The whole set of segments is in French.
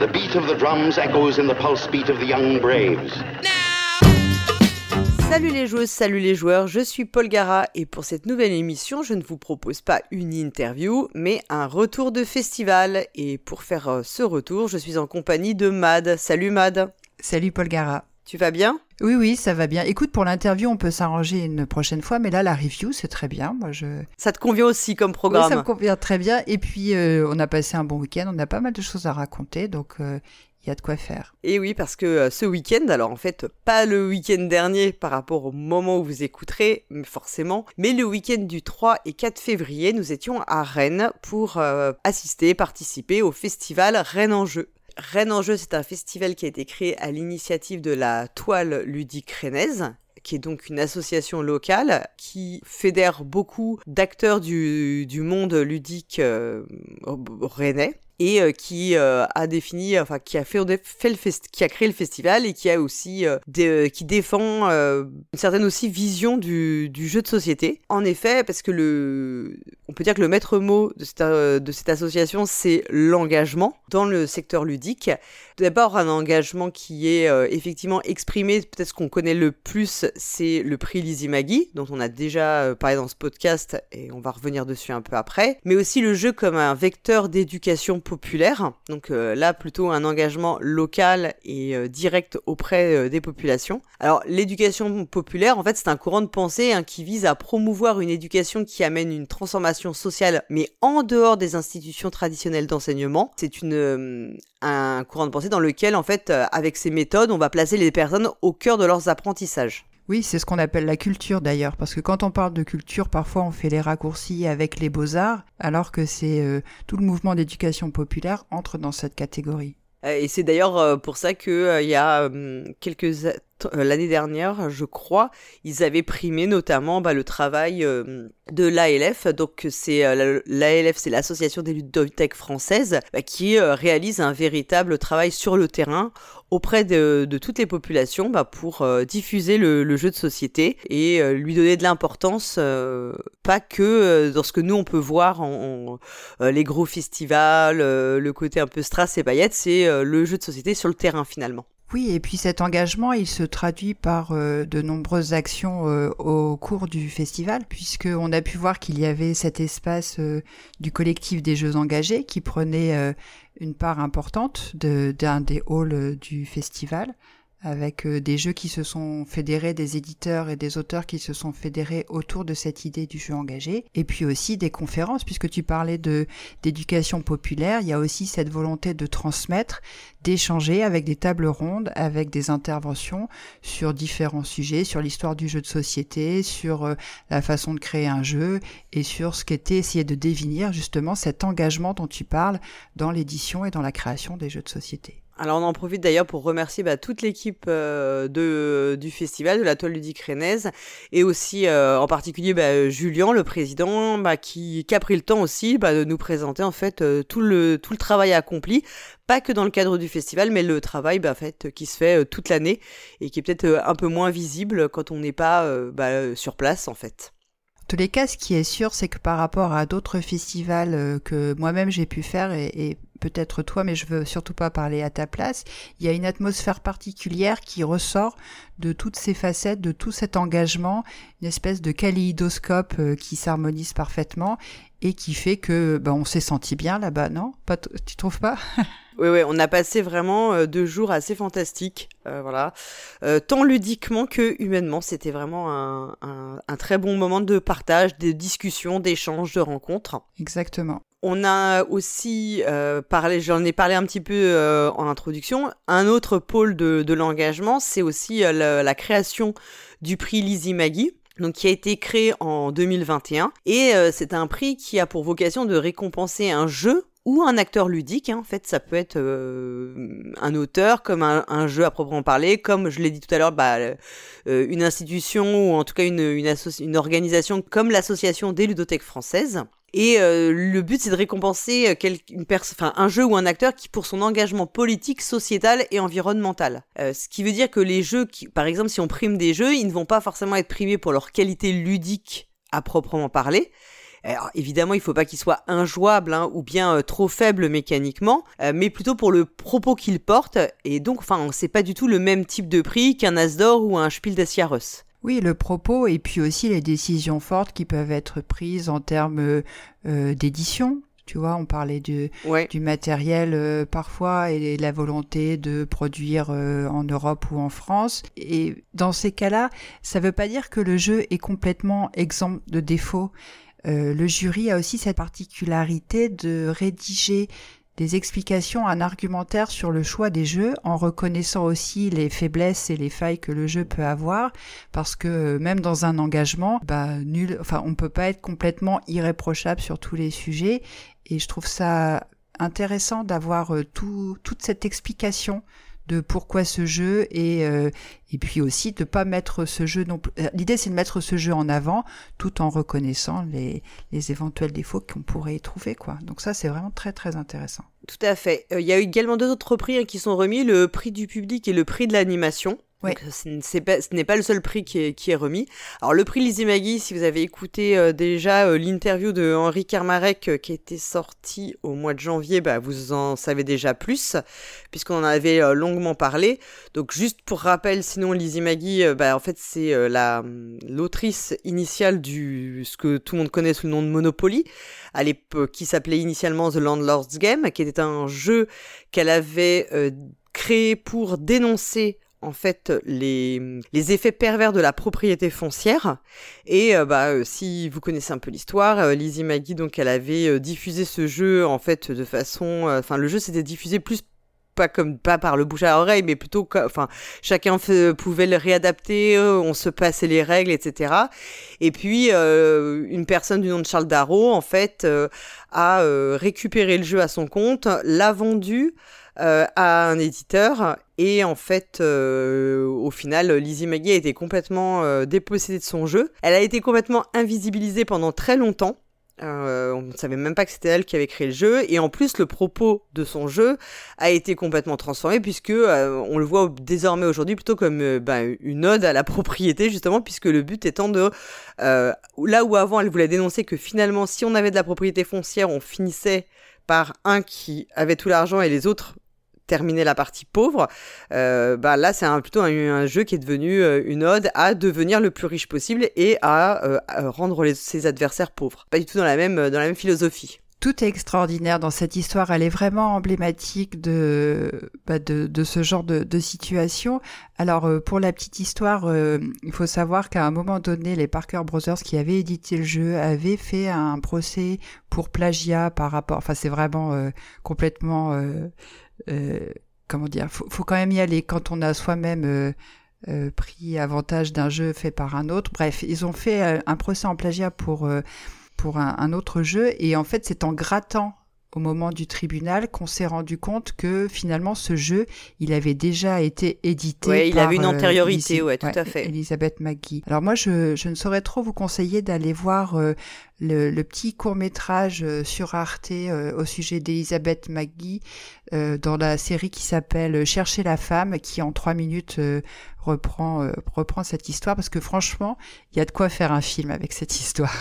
The beat of the drums echoes in the pulse beat of the young braves. Salut les joueuses, salut les joueurs, je suis Paul Gara et pour cette nouvelle émission, je ne vous propose pas une interview, mais un retour de festival. Et pour faire euh, ce retour, je suis en compagnie de Mad. Salut Mad. Salut Paul Gara. Tu vas bien? Oui, oui, ça va bien. Écoute, pour l'interview, on peut s'arranger une prochaine fois, mais là, la review, c'est très bien. Moi, je... Ça te convient aussi comme programme Oui, ça me convient très bien. Et puis, euh, on a passé un bon week-end, on a pas mal de choses à raconter, donc euh, il y a de quoi faire. Et oui, parce que euh, ce week-end, alors en fait, pas le week-end dernier par rapport au moment où vous écouterez, forcément, mais le week-end du 3 et 4 février, nous étions à Rennes pour euh, assister, participer au festival Rennes en jeu. Rennes en jeu, c'est un festival qui a été créé à l'initiative de la toile ludique rennaise qui est donc une association locale qui fédère beaucoup d'acteurs du, monde ludique euh, rennais et euh, qui euh, a défini, enfin qui a fait, le fest qui a créé le festival et qui a aussi euh, qui défend une certaine aussi vision du, du, jeu de société. En effet, parce que le, on peut dire que le maître mot de cette, de cette association c'est l'engagement dans le secteur ludique. D'abord un engagement qui est effectivement exprimé, peut-être ce qu'on connaît le plus, c'est le prix Lizzie Maggie, dont on a déjà parlé dans ce podcast et on va revenir dessus un peu après, mais aussi le jeu comme un vecteur d'éducation populaire. Donc euh, là, plutôt un engagement local et euh, direct auprès euh, des populations. Alors l'éducation populaire, en fait, c'est un courant de pensée hein, qui vise à promouvoir une éducation qui amène une transformation sociale, mais en dehors des institutions traditionnelles d'enseignement. C'est une un courant de pensée dans lequel, en fait, avec ces méthodes, on va placer les personnes au cœur de leurs apprentissages. Oui, c'est ce qu'on appelle la culture d'ailleurs, parce que quand on parle de culture, parfois on fait les raccourcis avec les beaux-arts, alors que c'est euh, tout le mouvement d'éducation populaire entre dans cette catégorie. Euh, et c'est d'ailleurs euh, pour ça que il y a quelques l'année dernière, je crois, ils avaient primé notamment bah, le travail de l'ALF. Donc c'est l'ALF, c'est l'association des ludothèques françaises, bah, qui réalise un véritable travail sur le terrain auprès de, toutes les populations bah, pour euh, diffuser le, jeu de société et euh, lui donner de l'importance, euh, pas que dans ce que nous on peut voir les gros festivals, le côté un peu strass et paillettes, c'est le jeu de société sur le terrain finalement. Oui, et puis cet engagement, il se traduit par de nombreuses actions au cours du festival, puisqu'on a pu voir qu'il y avait cet espace du collectif des Jeux engagés qui prenait une part importante d'un des halls du festival avec euh, des jeux qui se sont fédérés, des éditeurs et des auteurs qui se sont fédérés autour de cette idée du jeu engagé, et puis aussi des conférences, puisque tu parlais de d'éducation populaire, il y a aussi cette volonté de transmettre, d'échanger avec des tables rondes, avec des interventions sur différents sujets, sur l'histoire du jeu de société, sur euh, la façon de créer un jeu, et sur ce qu'était essayer de définir justement cet engagement dont tu parles dans l'édition et dans la création des jeux de société. Alors on en profite d'ailleurs pour remercier bah, toute l'équipe euh, du festival de la toile ludique rennaise et aussi euh, en particulier bah, Julien le président bah, qui, a pris le temps aussi de nous présenter en fait euh, tout le tout le travail accompli pas que dans le cadre du festival mais le travail en fait qui se fait toute l'année et qui est peut-être un peu moins visible quand on n'est pas sur place en fait. Tous les cas, ce qui est sûr, c'est que par rapport à d'autres festivals que moi-même j'ai pu faire et peut-être toi, mais je veux surtout pas parler à ta place. Il y a une atmosphère particulière qui ressort de toutes ces facettes, de tout cet engagement, une espèce de kaléidoscope euh, qui s'harmonise parfaitement et qui fait que ben, on s'est senti bien là-bas, non? Pas Tu trouves pas? Oui, oui, on a passé vraiment euh, deux jours assez fantastiques, euh, voilà. tant ludiquement que humainement, c'était vraiment un, un, un, très bon moment de partage, de discussion, d'échange, de rencontres. Exactement. On a aussi euh, parlé, j'en ai parlé un petit peu euh, en introduction, un autre pôle de, de l'engagement, c'est aussi euh, la, la, création du prix Lizzie Maggie. Donc, qui a été créé en 2021 et c'est un prix qui a pour vocation de récompenser un jeu ou un acteur ludique. Hein. En fait, ça peut être un auteur, comme un, jeu à proprement parler, comme je l'ai dit tout à l'heure, bah, une institution ou en tout cas une, une, une organisation comme l'association des ludothèques françaises. Et euh, le but, c'est de récompenser euh, quel, une enfin, un jeu ou un acteur qui, pour son engagement politique, sociétal et environnemental. Euh, ce qui veut dire que les jeux, qui, par exemple, si on prime des jeux, ils ne vont pas forcément être primés pour leur qualité ludique à proprement parler, Alors évidemment, il faut pas qu'il soit injouable hein, ou bien euh, trop faible mécaniquement, euh, mais plutôt pour le propos qu'il porte. Et donc, enfin, c'est pas du tout le même type de prix qu'un Asdor ou un Spiel des. Oui, le propos et puis aussi les décisions fortes qui peuvent être prises en termes euh, d'édition. Tu vois, on parlait du, du matériel euh, parfois et la volonté de produire euh, en Europe ou en France. Et dans ces cas-là, ça ne veut pas dire que le jeu est complètement exempt de défauts. le jury a aussi cette particularité de rédiger des explications, un argumentaire sur le choix des jeux en reconnaissant aussi les faiblesses et les failles que le jeu peut avoir parce que euh, même dans un engagement, bah nul, on peut pas être complètement irréprochable sur tous les sujets. Et je trouve ça intéressant d'avoir euh, tout, toute cette explication de pourquoi ce jeu et euh, et puis aussi de pas mettre ce jeu non euh, l'idée c'est de mettre ce jeu en avant tout en reconnaissant les les éventuels défauts qu'on pourrait y trouver quoi. Donc ça c'est vraiment très très intéressant. Tout à fait. Euh, il y a également deux autres prix hein, qui sont remis le prix du public et le prix de l'animation Ouais. Ce n'est pas le seul prix qui est, qui remis. Alors le prix Lizzie Maggie, si vous avez écouté euh, déjà euh, l'interview de Henri Kermarek euh, qui était sorti au mois de janvier, bah, vous en savez déjà plus, puisqu'on en avait longuement parlé. Donc juste pour rappel, sinon Lizzie Maggie, bah, en fait c'est la l'autrice initiale du ce que tout le monde connaît sous le nom de Monopoly, à l'époque qui s'appelait initialement The Landlord's Game, qui était un jeu qu'elle avait créé pour dénoncer en fait les, les effets pervers de la propriété foncière. Et euh, bah, euh, si vous connaissez un peu l'histoire, euh, Lizzie Maggie, donc elle avait diffusé ce jeu en fait de façon, enfin le jeu s'était diffusé plus pas comme pas par le bouche à oreille, mais plutôt enfin chacun pouvait le réadapter, on se passait les règles, etc. Et puis une personne du nom de Charles Darrow en fait a récupéré le jeu à son compte, l'a vendu euh, à un éditeur et en fait euh, au final Lizzie Maggie a été complètement euh, dépossédée de son jeu. Elle a été complètement invisibilisée pendant très longtemps. on ne savait même pas que c'était elle qui avait créé le jeu et en plus le propos de son jeu a été complètement transformé puisque on le voit désormais aujourd'hui plutôt comme bah, une ode à la propriété justement puisque le but étant de là où avant elle voulait dénoncer que finalement si on avait de la propriété foncière on finissait par un qui avait tout l'argent et les autres terminer la partie pauvre, euh, bah là c'est plutôt un, jeu qui est devenu euh, une ode à devenir le plus riche possible et à, euh, rendre ses adversaires pauvres. Pas du tout dans la même, dans la même philosophie tout est extraordinaire dans cette histoire. Elle est vraiment emblématique de, bah de, ce genre de, situation. Alors, pour la petite histoire, il faut savoir qu'à un moment donné, les Parker Brothers qui avaient édité le jeu avaient fait un procès pour plagiat par rapport. Enfin, c'est vraiment complètement euh, comment dire, faut, faut quand même y aller quand on a soi-même euh, euh, pris avantage d'un jeu fait par un autre. Bref, ils ont fait un procès en plagiat pour pour un, un, autre jeu et en fait c'est en grattant au moment du tribunal qu'on s'est rendu compte que finalement ce jeu, il avait déjà été édité. Oui, il avait une antériorité, ouais, tout à fait. Elisabeth McGee. Alors moi, je, je ne saurais trop vous conseiller d'aller voir euh, le, le, petit court métrage euh, sur Arte euh, au sujet d'Elisabeth McGee dans la série qui s'appelle Chercher la femme, qui en trois minutes reprend reprend cette histoire parce que franchement, il y a de quoi faire un film avec cette histoire.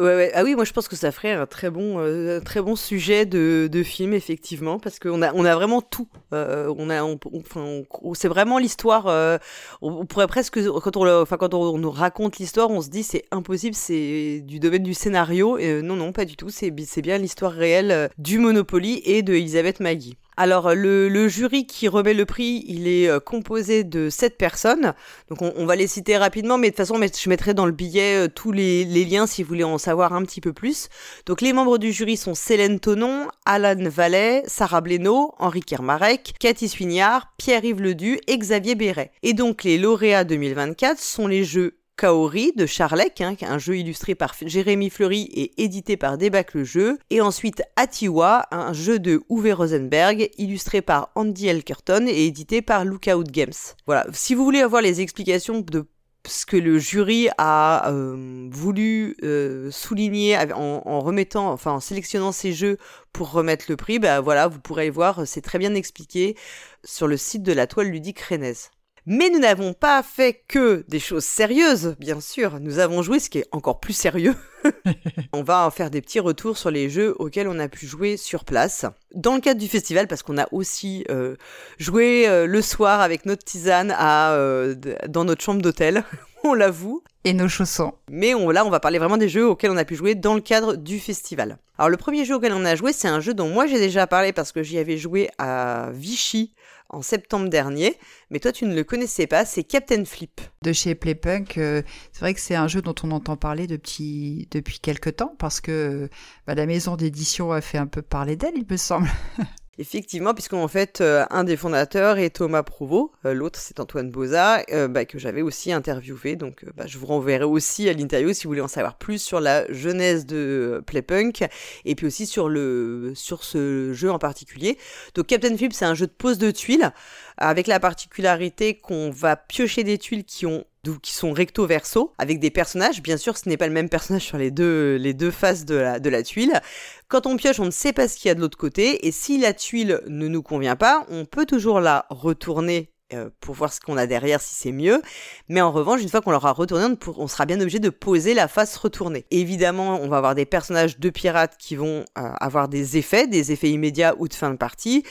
Ah oui, moi je pense que ça ferait un très bon, euh, très bon sujet de, de film effectivement, parce qu'on a, on a vraiment tout. Euh, on c'est vraiment l'histoire. Euh, on, pourrait presque, quand on, enfin quand on, nous raconte l'histoire, on se dit c'est impossible, c'est du domaine du scénario. Et non, non, pas du tout. C'est bien l'histoire réelle du Monopoly et de Elisabeth Maggie. Alors le, jury qui remet le prix, il est euh, composé de sept personnes. Donc on, va les citer rapidement, mais de toute façon je mettrai dans le billet euh, tous les, liens si vous voulez en savoir un petit peu plus. Donc les membres du jury sont Célène Tonon, Alan Vallet, Sarah Blénaud, Henri Kermarek, Cathy Suignard, Pierre-Yves Ledu et Xavier Béret. Et donc les lauréats 2024 sont les jeux Kaori de Charlec, hein, un jeu illustré par Jérémy Fleury et édité par Débac le jeu. Et ensuite Atiwa, un jeu de Uwe Rosenberg, illustré par Andy Elkerton et édité par Lookout Games. Voilà, si vous voulez avoir les explications de ce que le jury a euh, voulu euh, souligner en, remettant, enfin en sélectionnant ces jeux pour remettre le prix, bah voilà, vous pourrez voir, c'est très bien expliqué sur le site de la toile ludique rennaise. Mais nous n'avons pas fait que des choses sérieuses, bien sûr. Nous avons joué ce qui est encore plus sérieux. on va en faire des petits retours sur les jeux auxquels on a pu jouer sur place. Dans le cadre du festival, parce qu'on a aussi euh, joué euh, le soir avec notre tisane à, euh, dans notre chambre d'hôtel, on l'avoue. Et nos chaussons. Mais on, là, on va parler vraiment des jeux auxquels on a pu jouer dans le cadre du festival. Alors le premier jeu auquel on a joué, c'est un jeu dont moi j'ai déjà parlé parce que j'y avais joué à Vichy en septembre dernier, mais toi tu ne le connaissais pas, c'est Captain Flip. De chez Playpunk, euh, c'est vrai que c'est un jeu dont on entend parler depuis, depuis quelques temps, parce que bah, la maison d'édition a fait un peu parler d'elle, il me semble. Effectivement, puisqu'en fait, euh, un des fondateurs est Thomas Prouveau, euh, l'autre c'est Antoine Boza, euh, bah, que j'avais aussi interviewé. Donc bah, je vous renverrai aussi à l'interview si vous voulez en savoir plus sur la genèse de Playpunk et puis aussi sur, le, sur ce jeu en particulier. Donc Captain Flip, c'est un jeu de pose de tuiles avec la particularité qu'on va piocher des tuiles qui ont qui sont recto verso avec des personnages. Bien sûr, ce n'est pas le même personnage sur les deux, les deux faces de la, de la tuile. Quand on pioche, on ne sait pas ce qu'il y a de l'autre côté. Et si la tuile ne nous convient pas, on peut toujours la retourner euh, pour voir ce qu'on a derrière si c'est mieux. Mais en revanche, une fois qu'on l'aura retourné, on, sera bien obligé de poser la face retournée. Évidemment, on va avoir des personnages de pirates qui vont euh, avoir des effets, des effets immédiats ou de fin de partie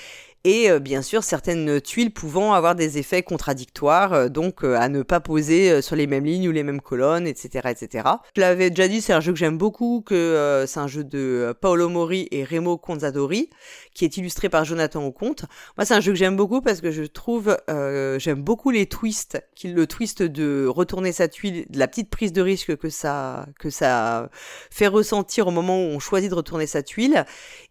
et euh, bien sûr certaines tuiles pouvant avoir des effets contradictoires, euh, donc euh, à ne pas poser sur les mêmes lignes ou les mêmes colonnes, etc. etc. Je l'avais déjà dit, c'est un jeu que j'aime beaucoup, que c'est un jeu de Paolo Mori et Remo Conzadori, qui est illustré par Jonathan Oconte. Moi c'est un jeu que j'aime beaucoup parce que je trouve, j'aime beaucoup les twists, le twist de retourner sa tuile, de la petite prise de risque que ça, que ça fait ressentir au moment où on choisit de retourner sa tuile,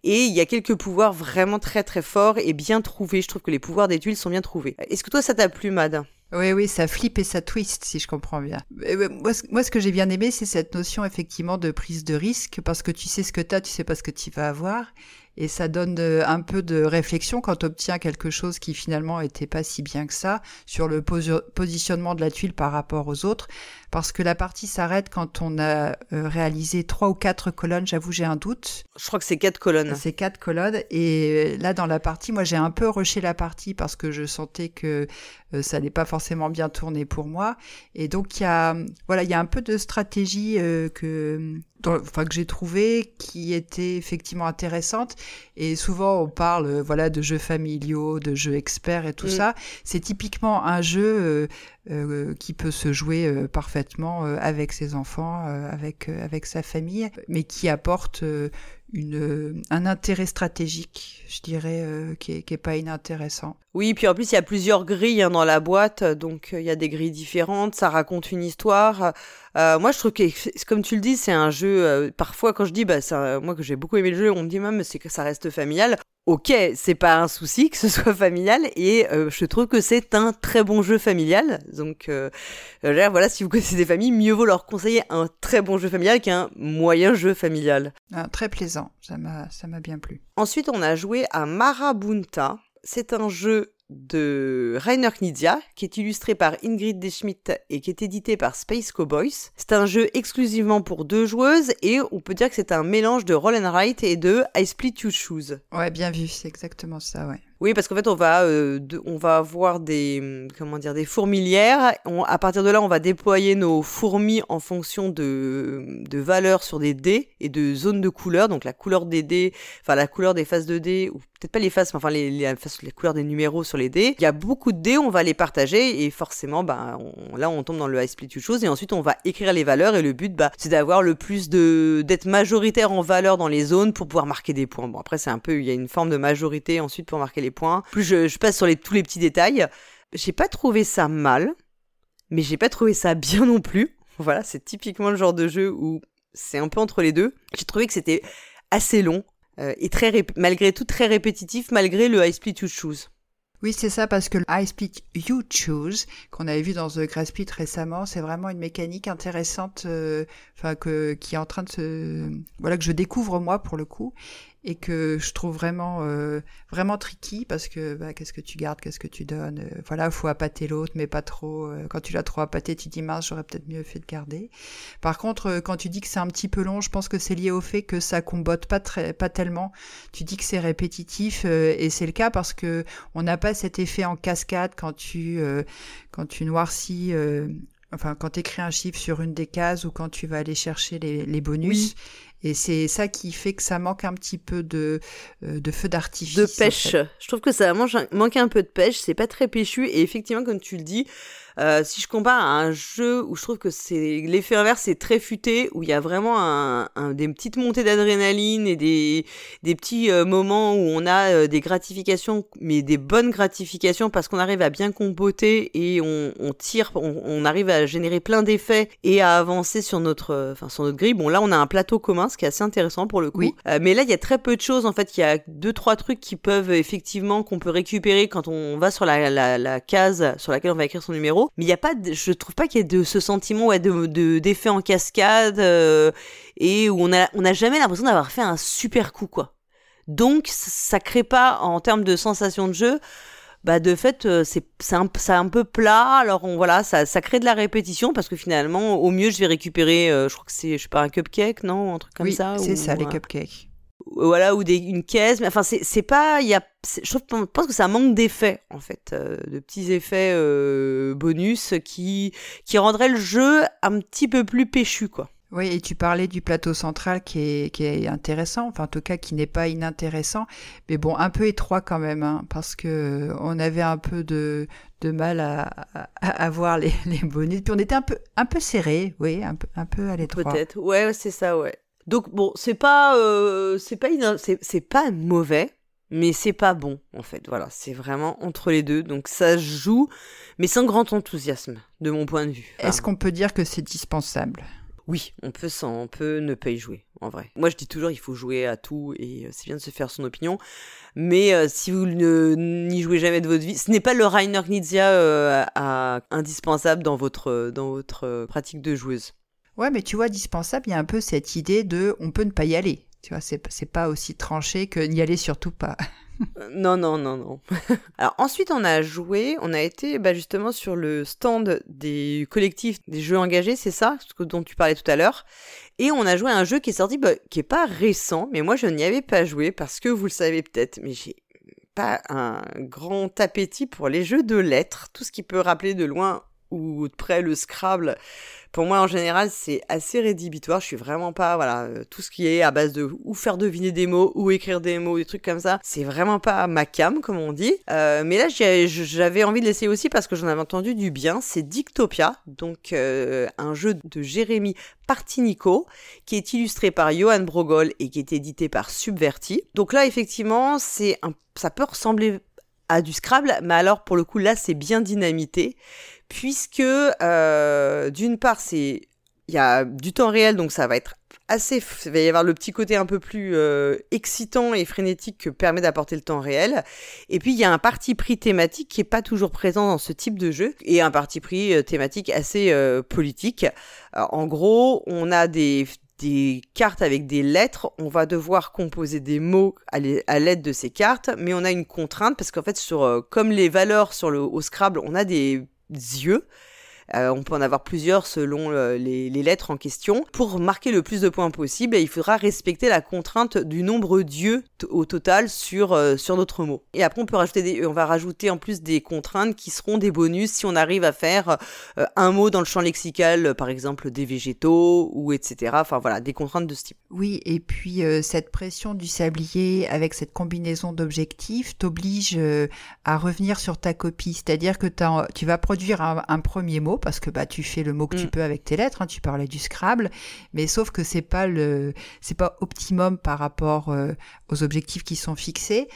et il y a quelques pouvoirs vraiment très très forts et bien trouvés. Je trouve que les pouvoirs des tuiles sont bien trouvés. Est-ce que toi ça t'a plu, Mad? Oui, oui, ça flippe et ça twist, si je comprends bien. Moi, ce que j'ai bien aimé, c'est cette notion effectivement de prise de risque, parce que tu sais ce que tu as, tu sais pas ce que tu vas avoir, et ça donne un peu de réflexion quand tu obtiens quelque chose qui finalement était pas si bien que ça sur le positionnement de la tuile par rapport aux autres parce que la partie s'arrête quand on a euh, réalisé trois ou quatre colonnes. J'avoue, j'ai un doute. Je crois que c'est quatre colonnes. C'est quatre colonnes. Et là, dans la partie, moi, j'ai un peu rushé la partie parce que je sentais que euh, ça n'allait pas forcément bien tourner pour moi. Et donc, il y a, voilà, il y a un peu de stratégie euh, que, enfin, que j'ai trouvé qui était effectivement intéressante. Et souvent, on parle, voilà, de jeux familiaux, de jeux experts et tout mm. ça. C'est typiquement un jeu euh, qui peut se jouer euh, euh, avec ses enfants, avec, avec sa famille, mais qui apporte une, un intérêt stratégique, je dirais, qui, est, qui est pas inintéressant. Oui, puis en plus il y a plusieurs grilles hein, dans la boîte, donc il y a des grilles différentes, ça raconte une histoire. moi je trouve que, comme tu le dis, c'est un jeu, parfois quand je dis, bah, moi que j'ai beaucoup aimé le jeu, on me dit même c'est que ça reste familial. Ok, c'est pas un souci que ce soit familial et euh, je trouve que c'est un très bon jeu familial. Donc euh, voilà, si vous connaissez des familles, mieux vaut leur conseiller un très bon jeu familial qu'un moyen jeu familial. Ah, très plaisant, ça m'a ça m'a bien plu. Ensuite, on a joué à Marabunta. C'est un jeu de Rainer Knizia, qui est illustré par Ingrid Deschmidt et qui est édité par Space Cowboys. C'est un jeu exclusivement pour deux joueuses et on peut dire que c'est un mélange de Roll and Write et de I Split You Choose. Ouais, bien vu, c'est exactement ça, ouais. Oui, parce qu'en fait, on va, euh, on va avoir des, comment dire, des fourmilières. à partir de là, on va déployer nos fourmis en fonction de, de valeurs sur des dés et de zones de couleurs. Donc la couleur des dés, enfin la couleur des faces de dés, ou peut-être pas les faces, mais enfin les, les, les, couleurs des numéros sur les dés. Il y a beaucoup de dés, on va les partager et forcément, ben, là, on tombe dans le high split chose et ensuite on va écrire les valeurs et le but, bah, c'est d'avoir le plus de, d'être majoritaire en valeur dans les zones pour pouvoir marquer des points. Bon, après, c'est un peu, il y a une forme de majorité ensuite pour marquer les points. Plus je, passe sur les, tous les petits détails. J'ai pas trouvé ça mal, mais j'ai pas trouvé ça bien non plus. Voilà, c'est typiquement le genre de jeu où c'est un peu entre les deux. J'ai trouvé que c'était assez long euh, et très malgré tout très répétitif, malgré le I Split You Choose. Oui, c'est ça, parce que le I Split You Choose, qu'on avait vu dans The Grass Split récemment, c'est vraiment une mécanique intéressante, euh, que, qui est en train de se, voilà, que je découvre moi pour le coup, et que je trouve vraiment euh, vraiment tricky parce que bah, qu'est-ce que tu gardes, qu'est-ce que tu donnes. Euh, voilà, faut appâter l'autre, mais pas trop. Euh, quand tu l'as trop appâté, tu dis mince, j'aurais peut-être mieux fait de garder. Par contre, quand tu dis que c'est un petit peu long, je pense que c'est lié au fait que ça combotte pas très, pas tellement. Tu dis que c'est répétitif et c'est le cas parce que on n'a pas cet effet en cascade quand tu quand tu noircis enfin quand tu écris un chiffre sur une des cases ou quand tu vas aller chercher les, bonus. Et c'est ça qui fait que ça manque un petit peu de, euh, de feu d'artifice. De pêche. Je trouve que ça manque un peu de pêche. C'est pas très péchu. Et effectivement, comme tu le dis, euh, si je compare à un jeu où je trouve que c'est l'effet inverse c'est très futé, où il y a vraiment un, des petites montées d'adrénaline et des, des petits euh, moments où on a euh, des gratifications, mais des bonnes gratifications parce qu'on arrive à bien compoter et on, on tire, on, arrive à générer plein d'effets et à avancer sur notre, enfin sur notre grille. Bon là on a un plateau commun, ce qui est assez intéressant pour le coup. Oui. mais là il y a très peu de choses en fait. Il y a deux trois trucs qui peuvent effectivement qu'on peut récupérer quand on va sur la, la, la case sur laquelle on va écrire son numéro mais il y a pas, je trouve pas qu'il y ait de ce sentiment ouais, de d'effet en cascade euh, et où on a on a jamais l'impression d'avoir fait un super coup quoi. Donc ça crée pas en termes de sensation de jeu. Bah de fait euh, c'est un, un peu plat. Alors on voilà ça, ça crée de la répétition parce que finalement au mieux je vais récupérer euh, je crois que c'est je sais pas un cupcake non un truc comme oui, ça c'est ça les cupcakes. Voilà ou des une caisse. Mais enfin c'est c'est pas il y a je pense que ça manque d'effets en fait euh, de petits effets euh, bonus qui qui rendraient le jeu un petit peu plus péchu quoi oui, et tu parlais du plateau central qui est, qui est intéressant, enfin en tout cas qui n'est pas inintéressant, mais bon, un peu étroit quand même, hein, parce que on avait un peu de, de mal à, à, voir les, les bonus, puis on était un peu, un peu serré, oui, un peu, un peu à l'étroit. Peut-être, ouais, c'est ça, ouais. Donc bon, c'est pas euh, c'est pas c'est pas mauvais, mais c'est pas bon en fait. Voilà, c'est vraiment entre les deux. Donc ça joue, mais sans grand enthousiasme de mon point de vue. Est-ce qu'on peut dire que c'est dispensable? Oui, on peut sans, on peut ne pas y jouer en vrai. Moi je dis toujours il faut jouer à tout et euh, c'est bien de se faire son opinion. Mais euh, si vous n'y jouez jamais de votre vie, ce n'est pas le Rainer Knizia indispensable dans votre dans votre pratique de joueuse. Ouais, mais tu vois, dispensable, il y a un peu cette idée de on peut ne pas y aller. Tu vois, c'est pas aussi tranché que n'y aller surtout pas. Non, non, non, non. Alors ensuite, on a joué, on a été bah, justement sur le stand des collectifs des jeux engagés, c'est ça, ce dont tu parlais tout à l'heure. Et on a joué à un jeu qui est sorti, bah, qui est pas récent, mais moi je n'y avais pas joué parce que vous le savez peut-être, mais j'ai pas un grand appétit pour les jeux de lettres, tout ce qui peut rappeler de loin ou de près le Scrabble pour moi en général c'est assez rédhibitoire. Je suis vraiment pas voilà euh, tout ce qui est à base de ou faire deviner des mots ou écrire des mots des trucs comme ça c'est vraiment pas ma cam comme on dit. Euh, mais là j'avais envie de l'essayer aussi parce que j'en avais entendu du bien. C'est Dictopia donc euh, un jeu de Jérémy Partinico qui est illustré par Johan Brogol et qui est édité par Subverti. Donc là effectivement c'est un ça peut ressembler du Scrabble mais alors pour le coup là c'est bien dynamité puisque euh, d'une part c'est il y a du temps réel donc ça va être assez il va y avoir le petit côté un peu plus euh, excitant et frénétique que permet d'apporter le temps réel. Et puis il y a un parti pris thématique qui est pas toujours présent dans ce type de jeu et un parti pris euh, thématique assez politique. En gros on a des des cartes avec des lettres, on va devoir composer des mots à l'aide de ces cartes, mais on a une contrainte parce qu'en fait, sur, comme les valeurs sur le, au Scrabble, on a des yeux. Euh, on peut en avoir plusieurs selon euh, les, lettres en question. Pour marquer le plus de points possible, il faudra respecter la contrainte du nombre d'yeux au total sur, euh, sur notre mot. Et après, on peut rajouter des, on va rajouter en plus des contraintes qui seront des bonus si on arrive à faire un mot dans le champ lexical, par exemple des végétaux ou etc. Enfin voilà, des contraintes de ce type. Oui, et puis cette pression du sablier avec cette combinaison d'objectifs t'oblige à revenir sur ta copie. C'est-à-dire que tu vas produire un premier mot parce que bah tu fais le mot que tu mm. peux avec tes lettres. Hein, tu parlais du Scrabble, mais sauf que c'est pas le c'est pas optimum par rapport euh, aux objectifs qui sont fixés.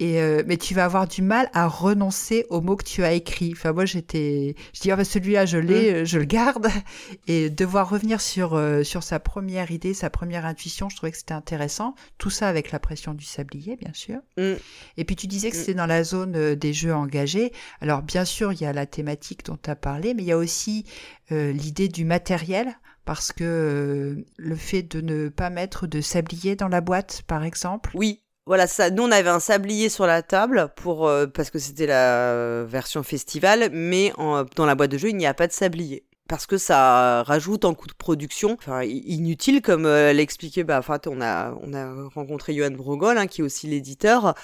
Et euh, mais tu vas avoir du mal à renoncer au mot que tu as écrit. Enfin moi j'étais, je dis ah bah, celui-là je l'ai, mmh. je le garde. Et devoir revenir sur euh, sur sa première idée, sa première intuition, je trouvais que c'était intéressant. Tout ça avec la pression du sablier bien sûr. Mmh. Et puis tu disais que mmh. c'était dans la zone euh, des jeux engagés. Alors bien sûr il y a la thématique dont tu as parlé, mais il y a aussi l'idée du matériel parce que le fait de ne pas mettre de sablier dans la boîte, par exemple. Oui, voilà, ça. Nous, on avait un sablier sur la table pour euh, parce que c'était la version festival, mais dans la boîte de jeu, il n'y a pas de sablier. Parce que ça rajoute en coût de production, enfin inutile comme euh, l'expliquait, bah, enfin on a on a rencontré Johan Brogol hein, qui est aussi l'éditeur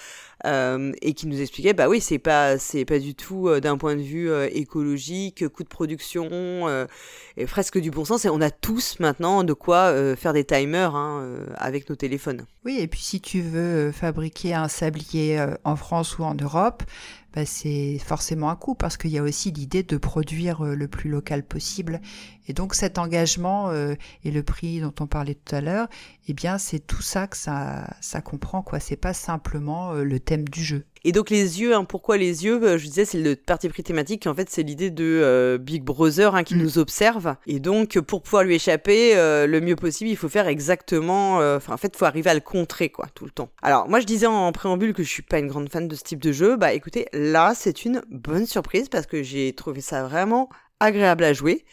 euh, et qui nous expliquait bah oui c'est pas c'est pas du tout euh, d'un point de vue euh, écologique, coût de production et presque du bon sens et on a tous maintenant de quoi faire des timers hein, avec nos téléphones. Oui et puis si tu veux fabriquer un sablier en France ou en Europe, bah, c'est forcément un coût parce qu'il y a aussi l'idée de produire euh, le plus local possible. Et donc cet engagement euh, et le prix dont on parlait tout à l'heure, eh bien c'est tout ça que ça, ça comprend quoi. C'est pas simplement euh, le thème du jeu. Et donc les yeux, hein, pourquoi les yeux? Je disais c'est le parti pris thématique. En fait c'est l'idée de Big Brother hein, qui mm. nous observe. Et donc pour pouvoir lui échapper le mieux possible, il faut faire exactement. Enfin en fait il faut arriver à le contrer quoi tout le temps. Alors moi je disais en préambule que je suis pas une grande fan de ce type de jeu. Bah écoutez là, c'est une bonne surprise parce que j'ai trouvé ça vraiment agréable à jouer.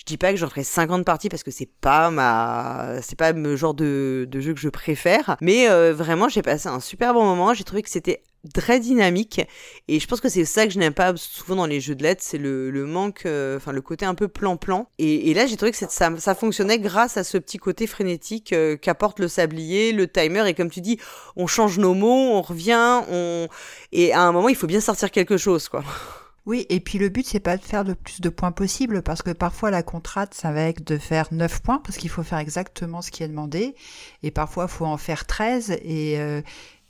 Je dis pas que j'en ferai 50 parties parce que c'est pas ma, c'est pas le genre de, jeu que je préfère. Mais euh, vraiment, j'ai passé un super bon moment. J'ai trouvé que c'était très dynamique et je pense que c'est ça que je n'aime pas souvent dans les jeux de lettres c'est le, manque euh, enfin le côté un peu plan-plan et, là j'ai trouvé que ça, fonctionnait grâce à ce petit côté frénétique euh, qu'apporte le sablier le timer et comme tu dis on change nos mots on revient on et à un moment il faut bien sortir quelque chose quoi Oui, et puis le but, c'est pas de faire le plus de points possible, parce que parfois la contrainte, ça va être de faire 9 points, parce qu'il faut faire exactement ce qui est demandé, et parfois il faut en faire 13, et euh,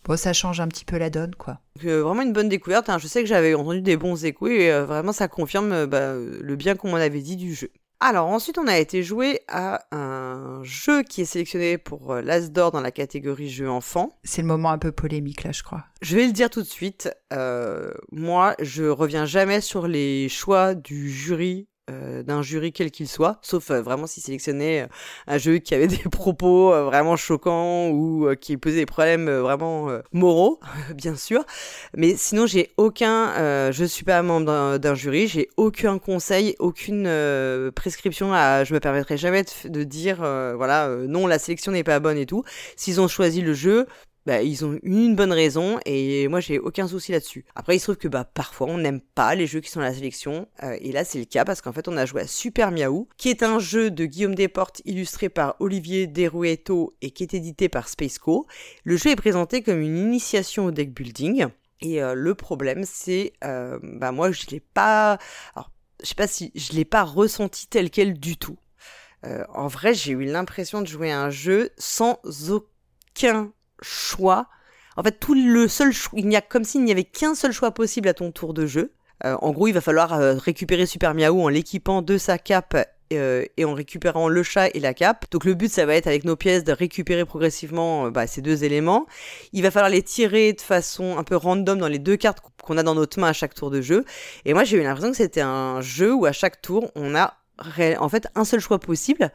bon, ça change un petit peu la donne, quoi. Euh, vraiment une bonne découverte, hein. je sais que j'avais entendu des bons échos, et euh, vraiment ça confirme bah, le bien qu'on m'en avait dit du jeu. Alors ensuite on a été joué à un jeu qui est sélectionné pour euh, l'As d'or dans la catégorie jeu enfant. C'est le moment un peu polémique là je crois. Je vais le dire tout de suite, euh, moi je reviens jamais sur les choix du jury euh, d'un jury quel qu'il soit, sauf euh, vraiment s'il sélectionnait euh, un jeu qui avait des propos vraiment choquants ou qui posait des problèmes vraiment moraux, bien sûr. Mais sinon, j'ai aucun, je suis pas membre d'un jury, j'ai aucun conseil, aucune prescription. Je me permettrai jamais de dire, voilà, non, la sélection n'est pas bonne et tout. S'ils ont choisi le jeu, bah, ils ont une bonne raison et moi j'ai aucun souci là-dessus. Après il se trouve que bah parfois on n'aime pas les jeux qui sont à la sélection euh, et là c'est le cas parce qu'en fait on a joué à Super Miaou qui est un jeu de Guillaume Desportes illustré par Olivier Derueto et qui est édité par Spaceco. Le jeu est présenté comme une initiation au deck building et euh, le problème c'est euh, bah moi je l'ai pas je sais pas si je l'ai pas ressenti tel quel du tout. en vrai j'ai eu l'impression de jouer à un jeu sans aucun choix. En fait, tout le seul il n'y a comme s'il n'y avait qu'un seul choix possible à ton tour de jeu. Euh, en gros, il va falloir euh, récupérer Super Miaou en l'équipant de sa cape euh, et en récupérant le chat et la cape. Donc le but, ça va être avec nos pièces de récupérer progressivement bah, ces deux éléments. Il va falloir les tirer de façon un peu random dans les deux cartes qu'on a dans notre main à chaque tour de jeu. Et moi, j'ai eu l'impression que c'était un jeu où à chaque tour, on a en fait un seul choix possible.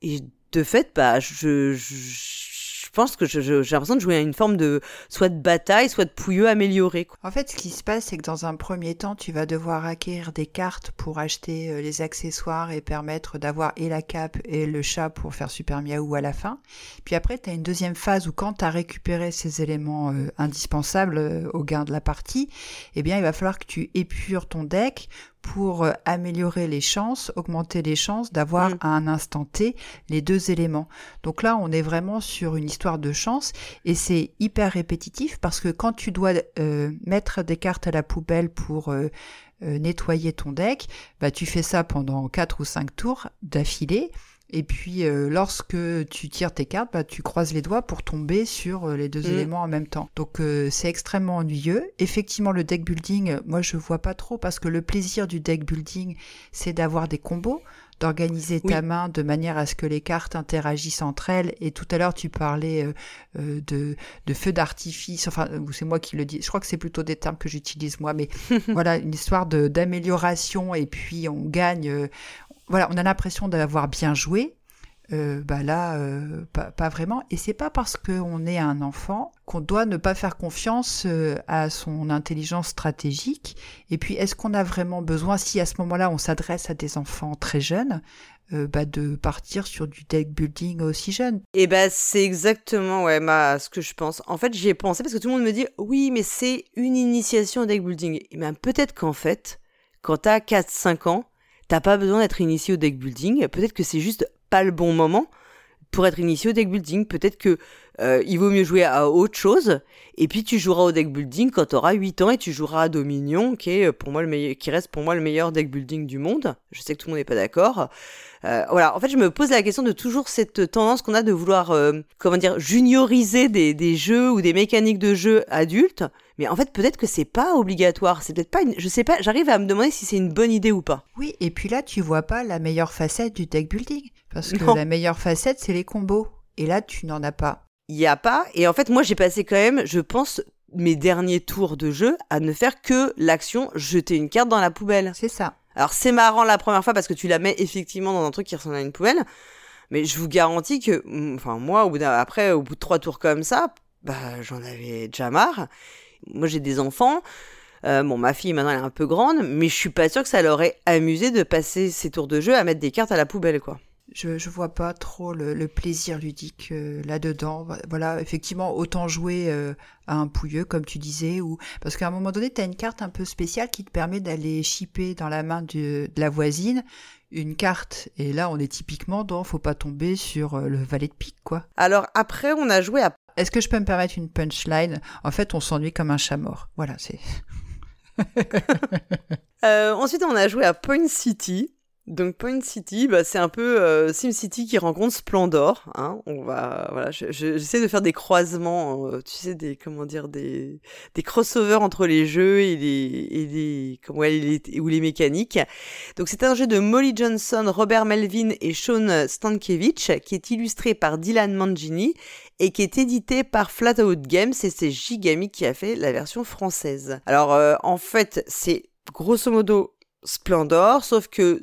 Et de fait, bah, je je pense que j'ai l'impression de jouer à une forme de soit de bataille, soit de pouilleux amélioré. En fait, ce qui se passe, c'est que dans un premier temps, tu vas devoir acquérir des cartes pour acheter euh, les accessoires et permettre d'avoir et la cape et le chat pour faire super miaou à la fin. Puis après, tu as une deuxième phase où quand tu as récupéré ces éléments euh, indispensables euh, au gain de la partie, eh bien, il va falloir que tu épures ton deck pour euh, améliorer les chances, augmenter les chances d'avoir mm. à un instant T les deux éléments. Donc là, on est vraiment sur une histoire de chance et c'est hyper répétitif parce que quand tu dois euh, mettre des cartes à la poubelle pour euh, nettoyer ton deck, bah tu fais ça pendant quatre ou cinq tours d'affilée et puis, euh, lorsque tu tires tes cartes, bah, tu croises les doigts pour tomber sur euh, les deux mm. éléments en même temps. Donc, euh, c'est extrêmement ennuyeux. Effectivement, le deck building, moi, je vois pas trop parce que le plaisir du deck building, c'est d'avoir des combos d'organiser ta main de manière à ce que les cartes interagissent entre elles. Et tout à l'heure, tu parlais de, de feu d'artifice. Enfin, c'est moi qui le dis. Je crois que c'est plutôt des termes que j'utilise moi, mais voilà, une histoire d'amélioration. Et puis, on gagne, voilà, on a l'impression d'avoir bien joué. Euh, bah là, euh, pas, vraiment. Et c'est pas parce qu'on est un enfant qu'on doit ne pas faire confiance euh, à son intelligence stratégique. Et puis, est-ce qu'on a vraiment besoin, si à ce moment-là on s'adresse à des enfants très jeunes, bah, de partir sur du deck building aussi jeune? Eh bah c'est exactement ouais ce que je pense. En fait j'y pensé parce que tout le monde me dit oui mais c'est une initiation au deck building. Et ben peut-être qu'en fait quand t'as 4-5 ans t'as pas besoin d'être initié au deck building. Peut-être que c'est juste pas le bon moment pour être initié au deck building. Peut-être que euh, il vaut mieux jouer à autre chose. Et puis tu joueras au deck building quand tu auras 8 ans et tu joueras à Dominion, qui est pour moi le meilleur, qui reste pour moi le meilleur deck building du monde. Je sais que tout le monde n'est pas d'accord. Euh, voilà, en fait, je me pose la question de toujours cette tendance qu'on a de vouloir, euh, comment dire, junioriser des, des, jeux ou des mécaniques de jeu adultes. Mais en fait, peut-être que c'est pas obligatoire. C'est peut-être pas une, je sais pas, j'arrive à me demander si c'est une bonne idée ou pas. Oui, et puis là, tu vois pas la meilleure facette du deck building. Parce que la meilleure facette, c'est les combos. Et là, tu n'en as pas il n'y a pas. Et en fait, moi, j'ai passé quand même, je pense, mes derniers tours de jeu à ne faire que l'action jeter une carte dans la poubelle. C'est ça. Alors, c'est marrant la première fois parce que tu la mets effectivement dans un truc qui ressemble à une poubelle. Mais je vous garantis que, mm, enfin, moi, au bout après, au bout de trois tours comme ça, bah, j'en avais déjà marre. Moi, j'ai des enfants. Euh, bon, ma fille maintenant elle est un peu grande, mais je suis pas sûre que ça l'aurait amusé de passer ses tours de jeu à mettre des cartes à la poubelle, quoi je, je vois pas trop le, plaisir ludique euh, là-dedans. Voilà, effectivement, autant jouer euh, à un pouilleux, comme tu disais, ou parce qu'à un moment donné, tu as une carte un peu spéciale qui te permet d'aller chipper dans la main de, la voisine une carte. Et là, on est typiquement dans faut pas tomber sur euh, le valet de pique, quoi. Alors après, on a joué à. Est-ce que je peux me permettre une punchline? En fait, on s'ennuie comme un chat mort. Voilà, c'est. ensuite, on a joué à Point City. Donc Point City, bah, c'est un peu euh, SimCity qui rencontre Splendor. Hein. On va, voilà, j'essaie de faire des croisements, euh, tu sais, des comment dire, des, des crossovers entre les jeux et les et les comment les, ou les mécaniques. Donc c'est un jeu de Molly Johnson, Robert Melvin et Sean Stankiewicz qui est illustré par Dylan Mangini et qui est édité par Flatout Games et c'est Gigami qui a fait la version française. Alors euh, en fait, c'est grosso modo Splendor, sauf que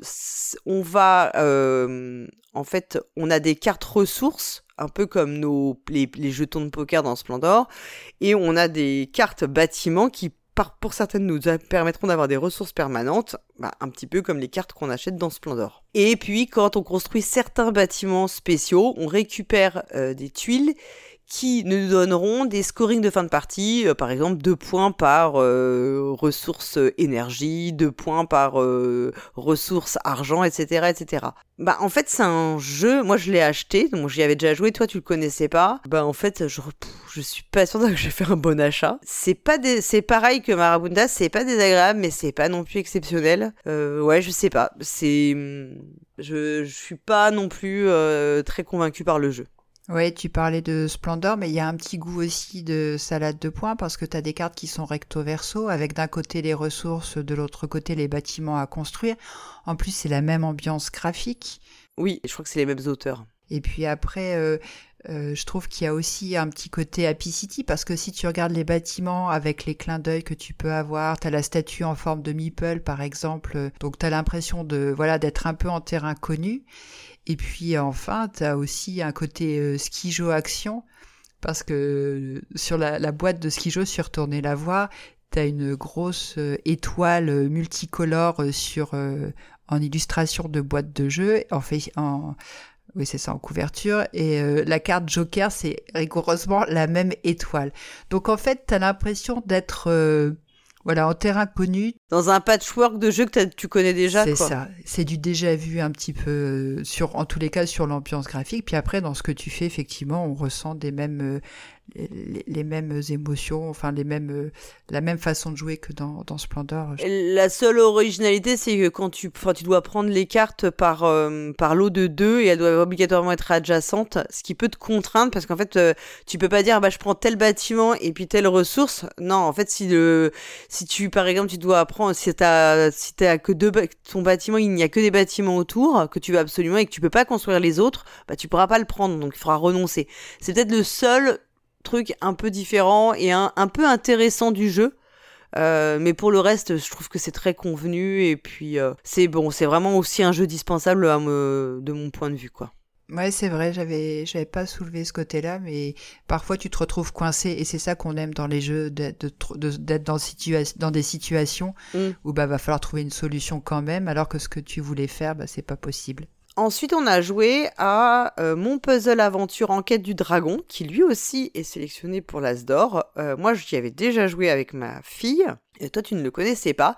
on va, euh, en fait, on a des cartes ressources, un peu comme nos les, jetons de poker dans Splendor, et on a des cartes bâtiments qui, par, pour certaines, nous permettront d'avoir des ressources permanentes, bah, un petit peu comme les cartes qu'on achète dans Splendor. Et puis, quand on construit certains bâtiments spéciaux, on récupère euh, des tuiles qui nous donneront des scorings de fin de partie, euh, par exemple 2 points par euh, ressource énergie, 2 points par euh, ressource argent, etc., etc. Bah en fait c'est un jeu, moi je l'ai acheté, donc j'y avais déjà joué, toi tu le connaissais pas. Bah en fait je, je suis pas sûre que je vais faire un bon achat. C'est pas des, c'est pareil que Marabunda, c'est pas désagréable, mais c'est pas non plus exceptionnel. Euh, ouais je sais pas, c'est, je, je suis pas non plus très convaincu par le jeu. Oui, tu parlais de Splendor, mais il y a un petit goût aussi de salade de points parce que tu as des cartes qui sont recto-verso avec d'un côté les ressources, de l'autre côté les bâtiments à construire. En plus, c'est la même ambiance graphique. Oui, je crois que c'est les mêmes auteurs. Et puis après, euh, euh, je trouve qu'il y a aussi un petit côté Happy City parce que si tu regardes les bâtiments avec les clins d'œil que tu peux avoir, tu as la statue en forme de meeple par exemple, donc tu as l'impression de voilà d'être un peu en terrain connu. Et puis enfin, tu as aussi un côté euh, skijo action, parce que euh, sur la, boîte de skijo, sur Tourner la voie, tu as une grosse euh, étoile multicolore sur en illustration de boîte de jeu, en fait, en, oui, c'est ça, en couverture. Et la carte Joker, c'est rigoureusement la même étoile. Donc en fait, tu as l'impression d'être voilà, en terrain connu. Dans un patchwork de jeux que tu connais déjà. C'est ça. C'est du déjà vu un petit peu euh, sur, en tous les cas, sur l'ambiance graphique. Puis après, dans ce que tu fais, effectivement, on ressent des mêmes, euh, les, mêmes émotions, enfin les mêmes, euh, la même façon de jouer que dans, dans Splendor. La seule originalité, c'est que quand tu, tu dois prendre les cartes par, euh, par lot de deux et elles doivent obligatoirement être adjacentes, ce qui peut te contraindre parce qu'en fait, euh, tu peux pas dire bah je prends tel bâtiment et puis telle ressource. Non, en fait, si le, si tu par exemple tu dois prendre, si t'as, si t'as que deux, ton bâtiment, il n'y a que des bâtiments autour que tu veux absolument et que tu peux pas construire les autres, bah tu pourras pas le prendre, donc il faudra renoncer. C'est peut-être le seul truc un peu différent et un, un peu intéressant du jeu. Euh, mais pour le reste, je trouve que c'est très convenu et puis euh, c'est bon, c'est vraiment aussi un jeu dispensable à me, de mon point de vue, quoi. Ouais, c'est vrai, j'avais, j'avais pas soulevé ce côté-là, mais parfois tu te retrouves coincé et c'est ça qu'on aime dans les jeux, d'être, d'être dans, dans, des situations mm. où bah va falloir trouver une solution quand même, alors que ce que tu voulais faire, bah c'est pas possible. Ensuite, on a joué à euh, Mon Puzzle Aventure Enquête du Dragon, qui lui aussi est sélectionné pour l'Asdor. Euh, moi, j'y avais déjà joué avec ma fille, et toi, tu ne le connaissais pas.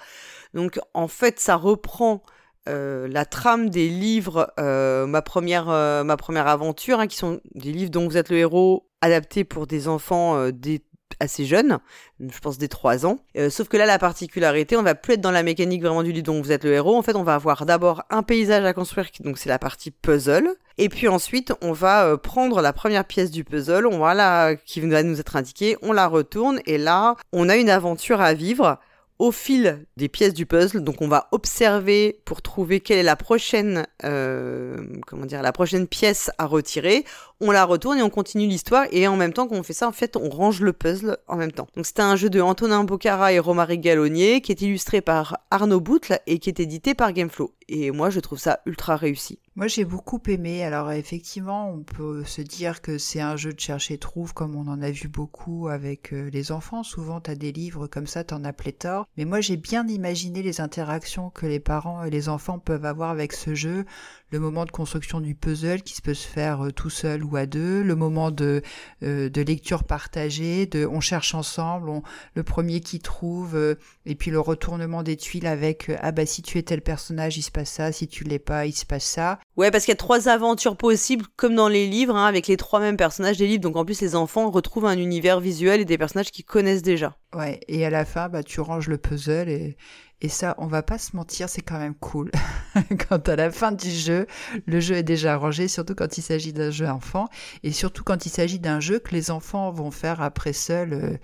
Donc, en fait, ça reprend euh, la trame des livres, ma, première, ma première aventure, hein, qui sont des livres dont vous êtes le héros, adaptés pour des enfants des assez jeunes, je pense des 3 ans. sauf que là, la particularité, on va plus être dans la mécanique vraiment du dont vous êtes le héros. En fait, on va avoir d'abord un paysage à construire, donc c'est la partie puzzle. Et puis ensuite, on va prendre la première pièce du puzzle, on va la, qui va nous être indiquée, on la retourne, et là, on a une aventure à vivre au fil des pièces du puzzle. Donc on va observer pour trouver quelle est la prochaine, euh, comment dire, la prochaine pièce à retirer. On la retourne et on continue l'histoire. Et en même temps qu'on fait ça, en fait, on range le puzzle en même temps. Donc c'était un jeu de Antonin Bocara et Romaric Gallonnier qui est illustré par Arnaud Boutle et qui est édité par Gameflow. Et moi, je trouve ça ultra réussi. Moi, j'ai beaucoup aimé. Alors, effectivement, on peut se dire que c'est un jeu de chercher trouve, comme on en a vu beaucoup avec euh, les enfants. Souvent, tu as des livres comme ça, tu en as pléthore. Mais moi, j'ai bien imaginé les interactions que les parents et les enfants peuvent avoir avec ce jeu le moment de construction du puzzle qui se peut se faire euh, tout seul ou à deux, le moment de, euh, de lecture partagée, de on cherche ensemble, on, le premier qui trouve, euh, et puis le retournement des tuiles avec ah bah si tu es tel personnage il se passe ça, si tu l'es pas il se passe ça. Ouais parce qu'il y a trois aventures possibles comme dans les livres hein, avec les trois mêmes personnages des livres, donc en plus les enfants retrouvent un univers visuel et des personnages qu'ils connaissent déjà. Ouais et à la fin bah tu ranges le puzzle et et ça, on va pas se mentir, c'est quand même cool. quand à la fin du jeu, le jeu est déjà rangé, surtout quand il s'agit d'un jeu enfant, et surtout quand il s'agit d'un jeu que les enfants vont faire après seuls. Euh,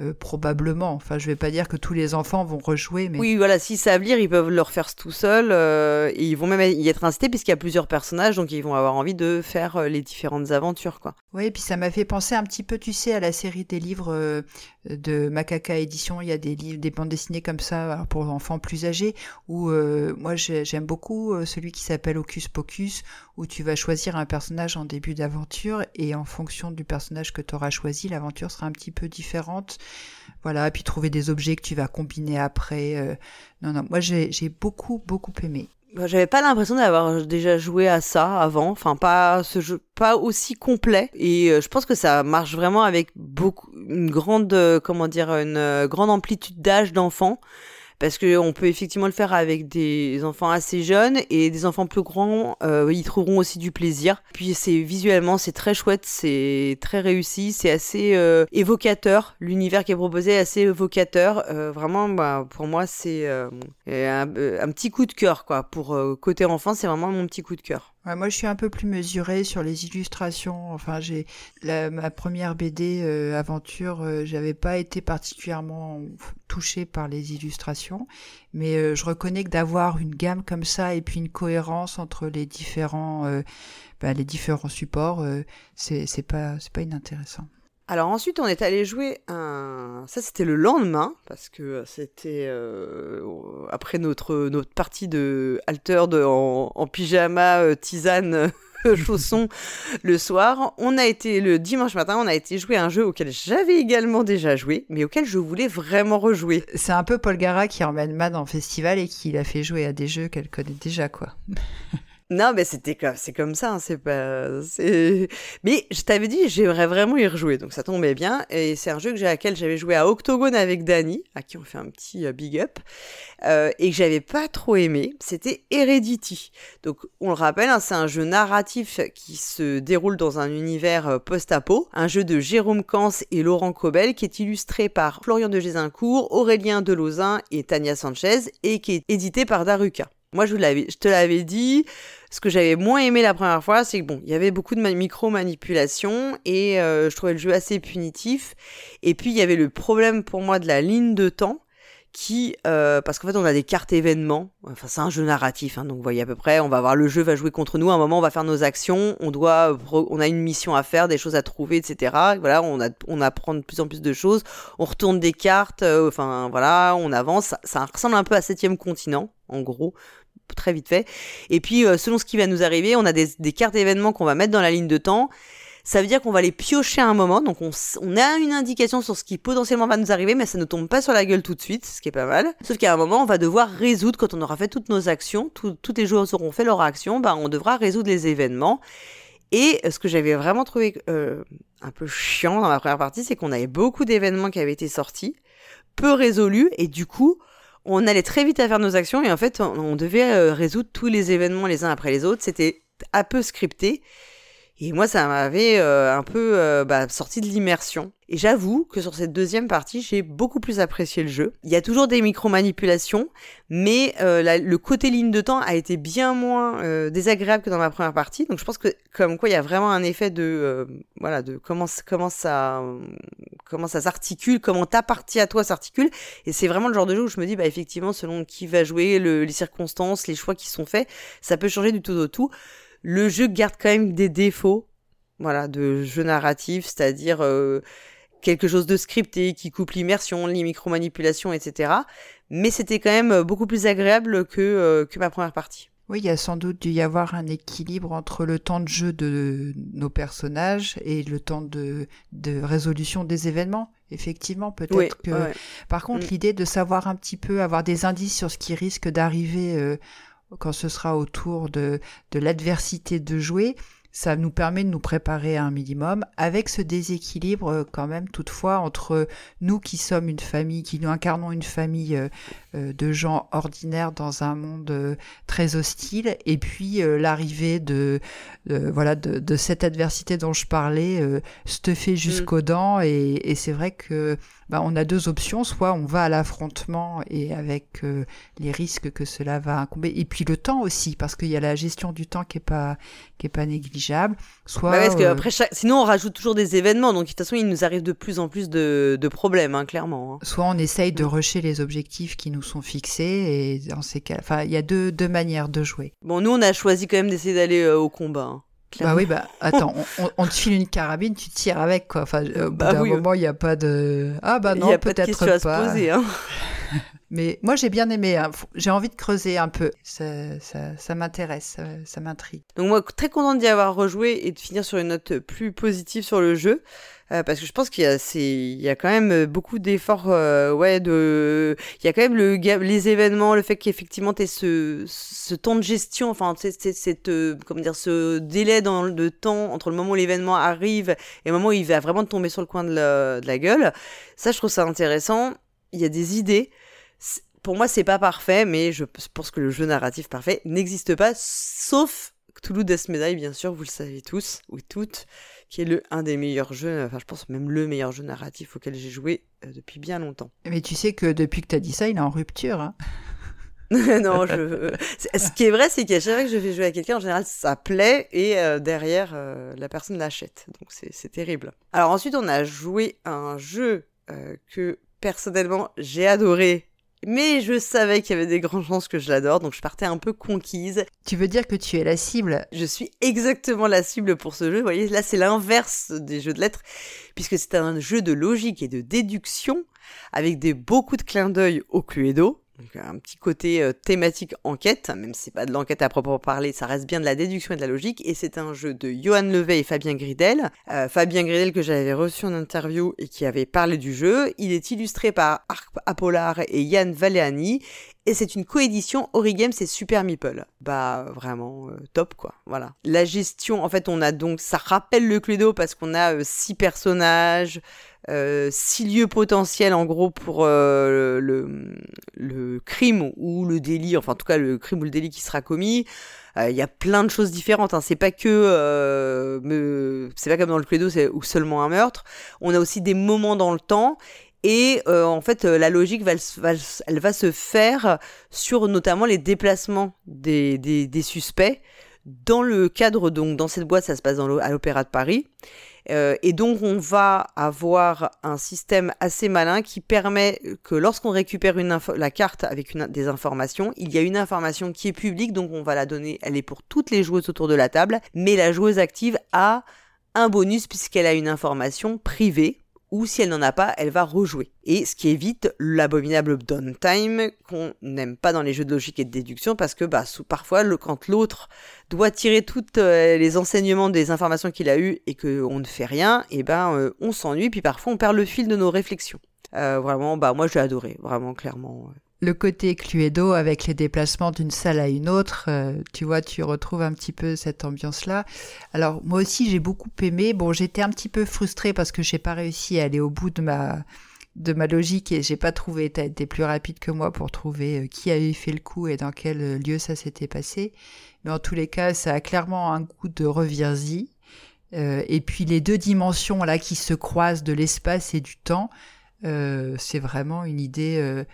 euh, probablement. Enfin, je vais pas dire que tous les enfants vont rejouer, mais oui, voilà, s'ils savent lire, ils peuvent le refaire tout seuls euh, et ils vont même y être incités puisqu'il y a plusieurs personnages, donc ils vont avoir envie de faire euh, les différentes aventures, quoi. Oui, et puis ça m'a fait penser un petit peu, tu sais, à la série des livres de Macaca Édition. Il y a des livres, des bandes dessinées comme ça pour enfants plus âgés. Où moi, j'aime beaucoup celui qui s'appelle Hocus Pocus, où tu vas choisir un personnage en début d'aventure et en fonction du personnage que tu auras choisi, l'aventure sera un petit peu différente. Voilà, puis trouver des objets que tu vas combiner après. Euh, non, non, moi j'ai beaucoup, beaucoup aimé. J'avais pas l'impression d'avoir déjà joué à ça avant, enfin pas ce jeu, pas aussi complet. Et euh, je pense que ça marche vraiment avec beaucoup, une grande, euh, comment dire, une grande amplitude d'âge d'enfants parce qu'on peut effectivement le faire avec des enfants assez jeunes et des enfants plus grands, euh, ils trouveront aussi du plaisir. Puis c'est visuellement c'est très chouette, c'est très réussi, c'est assez euh, évocateur. L'univers qui est proposé est assez évocateur. Euh, vraiment, bah, pour moi c'est un, un, petit coup de cœur quoi. Pour côté enfant, c'est vraiment mon petit coup de cœur moi, je suis un peu plus mesurée sur les illustrations. Enfin, j'ai ma première BD euh, aventure, euh, j'avais pas été particulièrement touchée par les illustrations, mais euh, je reconnais que d'avoir une gamme comme ça et puis une cohérence entre les différents, bah, les différents supports, c'est pas c'est pas inintéressant. Alors ensuite, on est allé jouer un. Ça, c'était le lendemain parce que c'était euh, après notre notre partie de alter de en, pyjama, euh, tisane. chaussons le soir. On a été le dimanche matin, on a été jouer un jeu auquel j'avais également déjà joué, mais auquel je voulais vraiment rejouer. C'est un peu Paul Gara qui emmène Mad en festival et qui l'a fait jouer à des jeux qu'elle connaît déjà, quoi. Non, mais c'était comme, c'est comme ça, hein, c'est pas. Mais je t'avais dit, j'aimerais vraiment y rejouer, donc ça tombait bien. Et c'est un jeu que lequel j'avais joué à Octogone avec Dani, à qui on fait un petit euh, big up, euh, et que j'avais pas trop aimé. C'était Heredity. Donc, on le rappelle, hein, c'est un jeu narratif qui se déroule dans un univers euh, post-apo, un jeu de Jérôme Kans et Laurent Cobel, qui est illustré par Florian de Gézincourt, Aurélien Delozin et Tania Sanchez, et qui est édité par Daruka. Moi, je, je te l'avais dit. Ce que j'avais moins aimé la première fois, c'est que bon, il y avait beaucoup de micro-manipulations et euh, je trouvais le jeu assez punitif. Et puis, il y avait le problème pour moi de la ligne de temps qui, euh, parce qu'en fait, on a des cartes événements. Enfin, c'est un jeu narratif, hein, donc vous voyez à peu près. On va voir le jeu va jouer contre nous. À un moment, on va faire nos actions. On doit, on a une mission à faire, des choses à trouver, etc. Voilà, on a, on apprend de plus en plus de choses. On retourne des cartes. Euh, enfin, voilà, on avance. Ça, ressemble un peu à Septième Continent, en gros très vite fait. Et puis, euh, selon ce qui va nous arriver, on a des, cartes d'événements qu'on va mettre dans la ligne de temps. Ça veut dire qu'on va les piocher à un moment, donc on, a une indication sur ce qui potentiellement va nous arriver, mais ça ne tombe pas sur la gueule tout de suite, ce qui est pas mal. Sauf qu'à un moment, on va devoir résoudre, quand on aura fait toutes nos actions, toutes les joueurs auront fait leur action, bah, on devra résoudre les événements. Et ce que j'avais vraiment trouvé euh, un peu chiant dans la première partie, c'est qu'on avait beaucoup d'événements qui avaient été sortis, peu résolus, et du coup, on allait très vite à faire nos actions et en fait, on, devait euh, résoudre tous les événements les uns après les autres. C'était un peu scripté. Et moi, ça m'avait euh, un peu euh, bah, sorti de l'immersion. Et j'avoue que sur cette deuxième partie, j'ai beaucoup plus apprécié le jeu. Il y a toujours des micro-manipulations, mais euh, le côté ligne de temps a été bien moins euh, désagréable que dans ma première partie. Donc je pense que comme quoi il y a vraiment un effet de euh, voilà de comment comment ça comment ça s'articule, comment ta partie à toi s'articule. Et c'est vraiment le genre de jeu où je me dis bah effectivement selon qui va jouer, le- les circonstances, les choix qui sont faits, ça peut changer du tout au tout. Le jeu garde quand même des défauts, voilà, de jeu narratif, c'est-à-dire euh, quelque chose de scripté qui coupe l'immersion, les micro-manipulations, etc. Mais c'était quand même beaucoup plus agréable que, euh, que ma première partie. Oui, il y a sans doute dû y avoir un équilibre entre le temps de jeu de nos personnages et le temps de, de résolution des événements. Effectivement, peut-être Oui, que. ouais. Par contre, Mm. l'idée de savoir un petit peu, avoir des indices sur ce qui risque d'arriver euh, quand ce sera autour de, de l'adversité de jouer, ça nous permet de nous préparer à un minimum, avec ce déséquilibre euh, quand même toutefois entre nous qui sommes une famille, qui nous incarnons une famille euh, de gens ordinaires dans un monde euh, très hostile, et puis euh, l'arrivée de, de- voilà de, de cette adversité dont je parlais, euh, stuffée jusqu'aux dents, et, et c'est vrai que bah, on a deux options, soit on va à l'affrontement et avec euh, les risques que cela va incomber, et puis le temps aussi, parce qu'il y a la gestion du temps qui est pas qui est pas négligeable. Soit Bah parce que euh, après chaque... sinon on rajoute toujours des événements, donc de toute façon il nous arrive de plus en plus de, de problèmes, hein, clairement. hein. soit on essaye de Mm. rusher les objectifs qui nous sont fixés, et dans ces cas, enfin, il y a deux, deux manières de jouer. Bon, nous on a choisi quand même d'essayer d'aller euh, au combat. hein, Bah oui, bah attends, on, te file une carabine, tu tires avec quoi. Enfin, euh, au bout Bah d'un oui. moment, il n'y a pas de. Ah bah non, a pas peut-être question à se pas. poser. Hein. Mais moi, j'ai bien aimé. hein. J'ai envie de creuser un peu. Ça, ça, ça m'intéresse, ça, ça m'intrigue. Donc moi, très contente d'y avoir rejoué et de finir sur une note plus positive sur le jeu. Euh, parce que je pense qu'il y a, quand même beaucoup d'efforts, euh, ouais, il y a quand même ga- les événements, le fait qu'effectivement t'aies ce, ce temps de gestion, enfin, cette, euh, comment dire, ce délai dans le temps entre le moment où l'événement arrive et le moment où il va vraiment tomber sur le coin de la, gueule. Ça, je trouve ça intéressant. Il y a des idées. Pour moi, c'est pas parfait, mais je pense que le jeu narratif parfait n'existe pas, sauf Cthulhu Death Medaille, bien sûr, vous le savez tous, ou toutes, qui est le un des meilleurs jeux, enfin je pense même le meilleur jeu narratif auquel j'ai joué euh, depuis bien longtemps. Mais tu sais que depuis que tu as dit ça, il est en rupture. hein. non, je... c'est- ce qui est vrai, c'est qu'à chaque fois que je fais jouer à quelqu'un, en général, ça plaît et euh, derrière, euh, la personne l'achète. Donc c'est c'est terrible. Alors ensuite, on a joué à un jeu euh, que personnellement j'ai adoré. Mais je savais qu'il y avait des grandes chances que je l'adore, donc je partais un peu conquise. Tu veux dire que tu es la cible? Je suis exactement la cible pour ce jeu. Vous voyez, là, c'est l'inverse des jeux de lettres, puisque c'est un jeu de logique et de déduction, avec des beaucoup de clins d'œil au Cluedo. Donc, un petit côté euh, thématique enquête, même si c'est pas de l'enquête à proprement parler, ça reste bien de la déduction et de la logique. Et c'est un jeu de Johan Levet et Fabien Gridel. Euh, Fabien Gridel que j'avais reçu en interview et qui avait parlé du jeu. Il est illustré par Arc Apollard et Yann Valéani. Et c'est une coédition Origame, c'est Super Meeple. Bah vraiment euh, top quoi. Voilà. La gestion, en fait, on a donc, ça rappelle le Cluedo parce qu'on a euh, six personnages, euh, six lieux potentiels en gros pour euh, le, crime ou le délit, enfin en tout cas le crime ou le délit qui sera commis. Euh, Il y a plein de choses différentes. Hein. C'est pas que, c'est pas comme dans le Cluedo, c'est ou seulement un meurtre. On a aussi des moments dans le temps. Et en fait, la logique va, elle va se faire sur notamment les déplacements des, des, des suspects dans le cadre donc dans cette boîte, ça se passe dans à l'Opéra de Paris. Euh, et donc on va avoir un système assez malin qui permet que lorsqu'on récupère une la carte avec une, des informations, il y a une information qui est publique, donc on va la donner, elle est pour toutes les joueuses autour de la table, mais la joueuse active a un bonus puisqu'elle a une information privée ou si elle n'en a pas, elle va rejouer. Et ce qui évite l'abominable downtime qu'on n'aime pas dans les jeux de logique et de déduction parce que bah, parfois, le, quand l'autre doit tirer tous euh, les enseignements des informations qu'il a eues et qu'on ne fait rien, et ben euh, on s'ennuie, puis parfois on perd le fil de nos réflexions. Euh, vraiment, bah moi j'ai adoré, vraiment clairement. Le côté Cluedo avec les déplacements d'une salle à une autre, euh, tu vois, tu retrouves un petit peu cette ambiance-là. Alors moi aussi j'ai beaucoup aimé. Bon, j'étais un petit peu frustrée parce que j'ai pas réussi à aller au bout de ma de ma logique et j'ai pas trouvé, t'as été plus rapide que moi pour trouver euh, qui avait fait le coup et dans quel euh, lieu ça s'était passé. Mais en tous les cas, ça a clairement un goût de. Euh, et puis les deux dimensions là qui se croisent de l'espace et du temps, c'est vraiment une idée,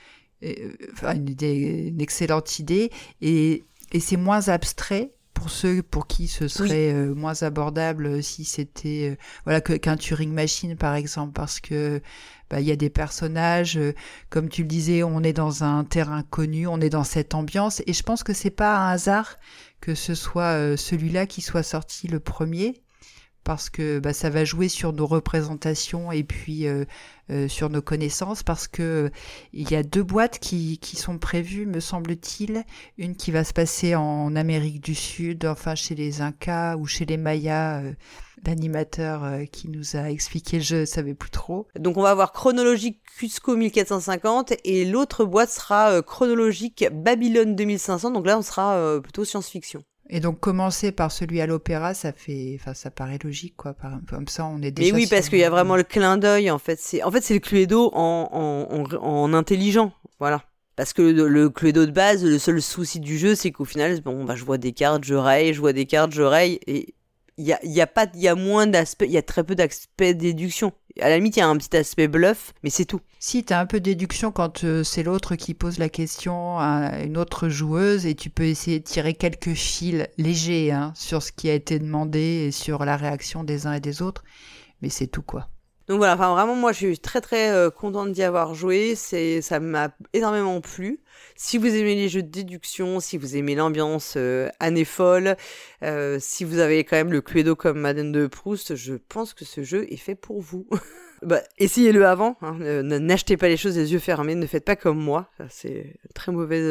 enfin une idée, une excellente idée. Et, et c'est moins abstrait pour ceux pour qui ce serait euh, moins abordable si c'était euh, voilà que qu'un Turing Machine par exemple parce que bah, il y a des personnages euh, comme tu le disais on est dans un terrain connu on est dans cette ambiance. Et je pense que c'est pas un hasard que ce soit celui-là qui soit sorti le premier parce que bah, ça va jouer sur nos représentations et puis euh, euh, sur nos connaissances parce que il y a deux boîtes qui, sont prévues me semble-t-il. Une qui va se passer en Amérique du Sud enfin chez les Incas ou chez les Mayas l'animateur euh, qui nous a expliqué le jeu savait plus trop. Donc on va avoir chronologique Cusco 1450 et l'autre boîte sera chronologique Babylone 2500 donc là on sera plutôt science-fiction. Et donc commencer par celui à l'opéra ça fait enfin ça paraît logique quoi comme ça on est déjà Mais oui, sur- parce qu'il y a vraiment le clin d'œil, en fait. C'est, en fait, c'est le Cluedo en, en, en, en intelligent. Voilà. Parce que le, le Cluedo de base, le seul souci du jeu, c'est qu'au final, bon, bah, je vois des cartes, je raye, je vois des cartes, je raye, et il y a, pas, il y a moins d'aspect, il y a très peu d'aspect déduction. À la limite, il y a un petit aspect bluff, mais c'est tout. Si, t'as un peu de déduction quand euh, c'est l'autre qui pose la question à une autre joueuse et tu peux essayer de tirer quelques fils légers hein, sur ce qui a été demandé et sur la réaction des uns et des autres. Mais c'est tout quoi. Donc voilà, enfin vraiment moi je suis très très euh, contente d'y avoir joué, c'est ça m'a énormément plu. Si vous aimez les jeux de déduction, si vous aimez l'ambiance euh, année folle, euh, si vous avez quand même le Cluedo comme Madeleine de Proust, je pense que ce jeu est fait pour vous. bah, essayez-le avant, hein, n'achetez pas les choses les yeux fermés, ne faites pas comme moi, c'est très mauvais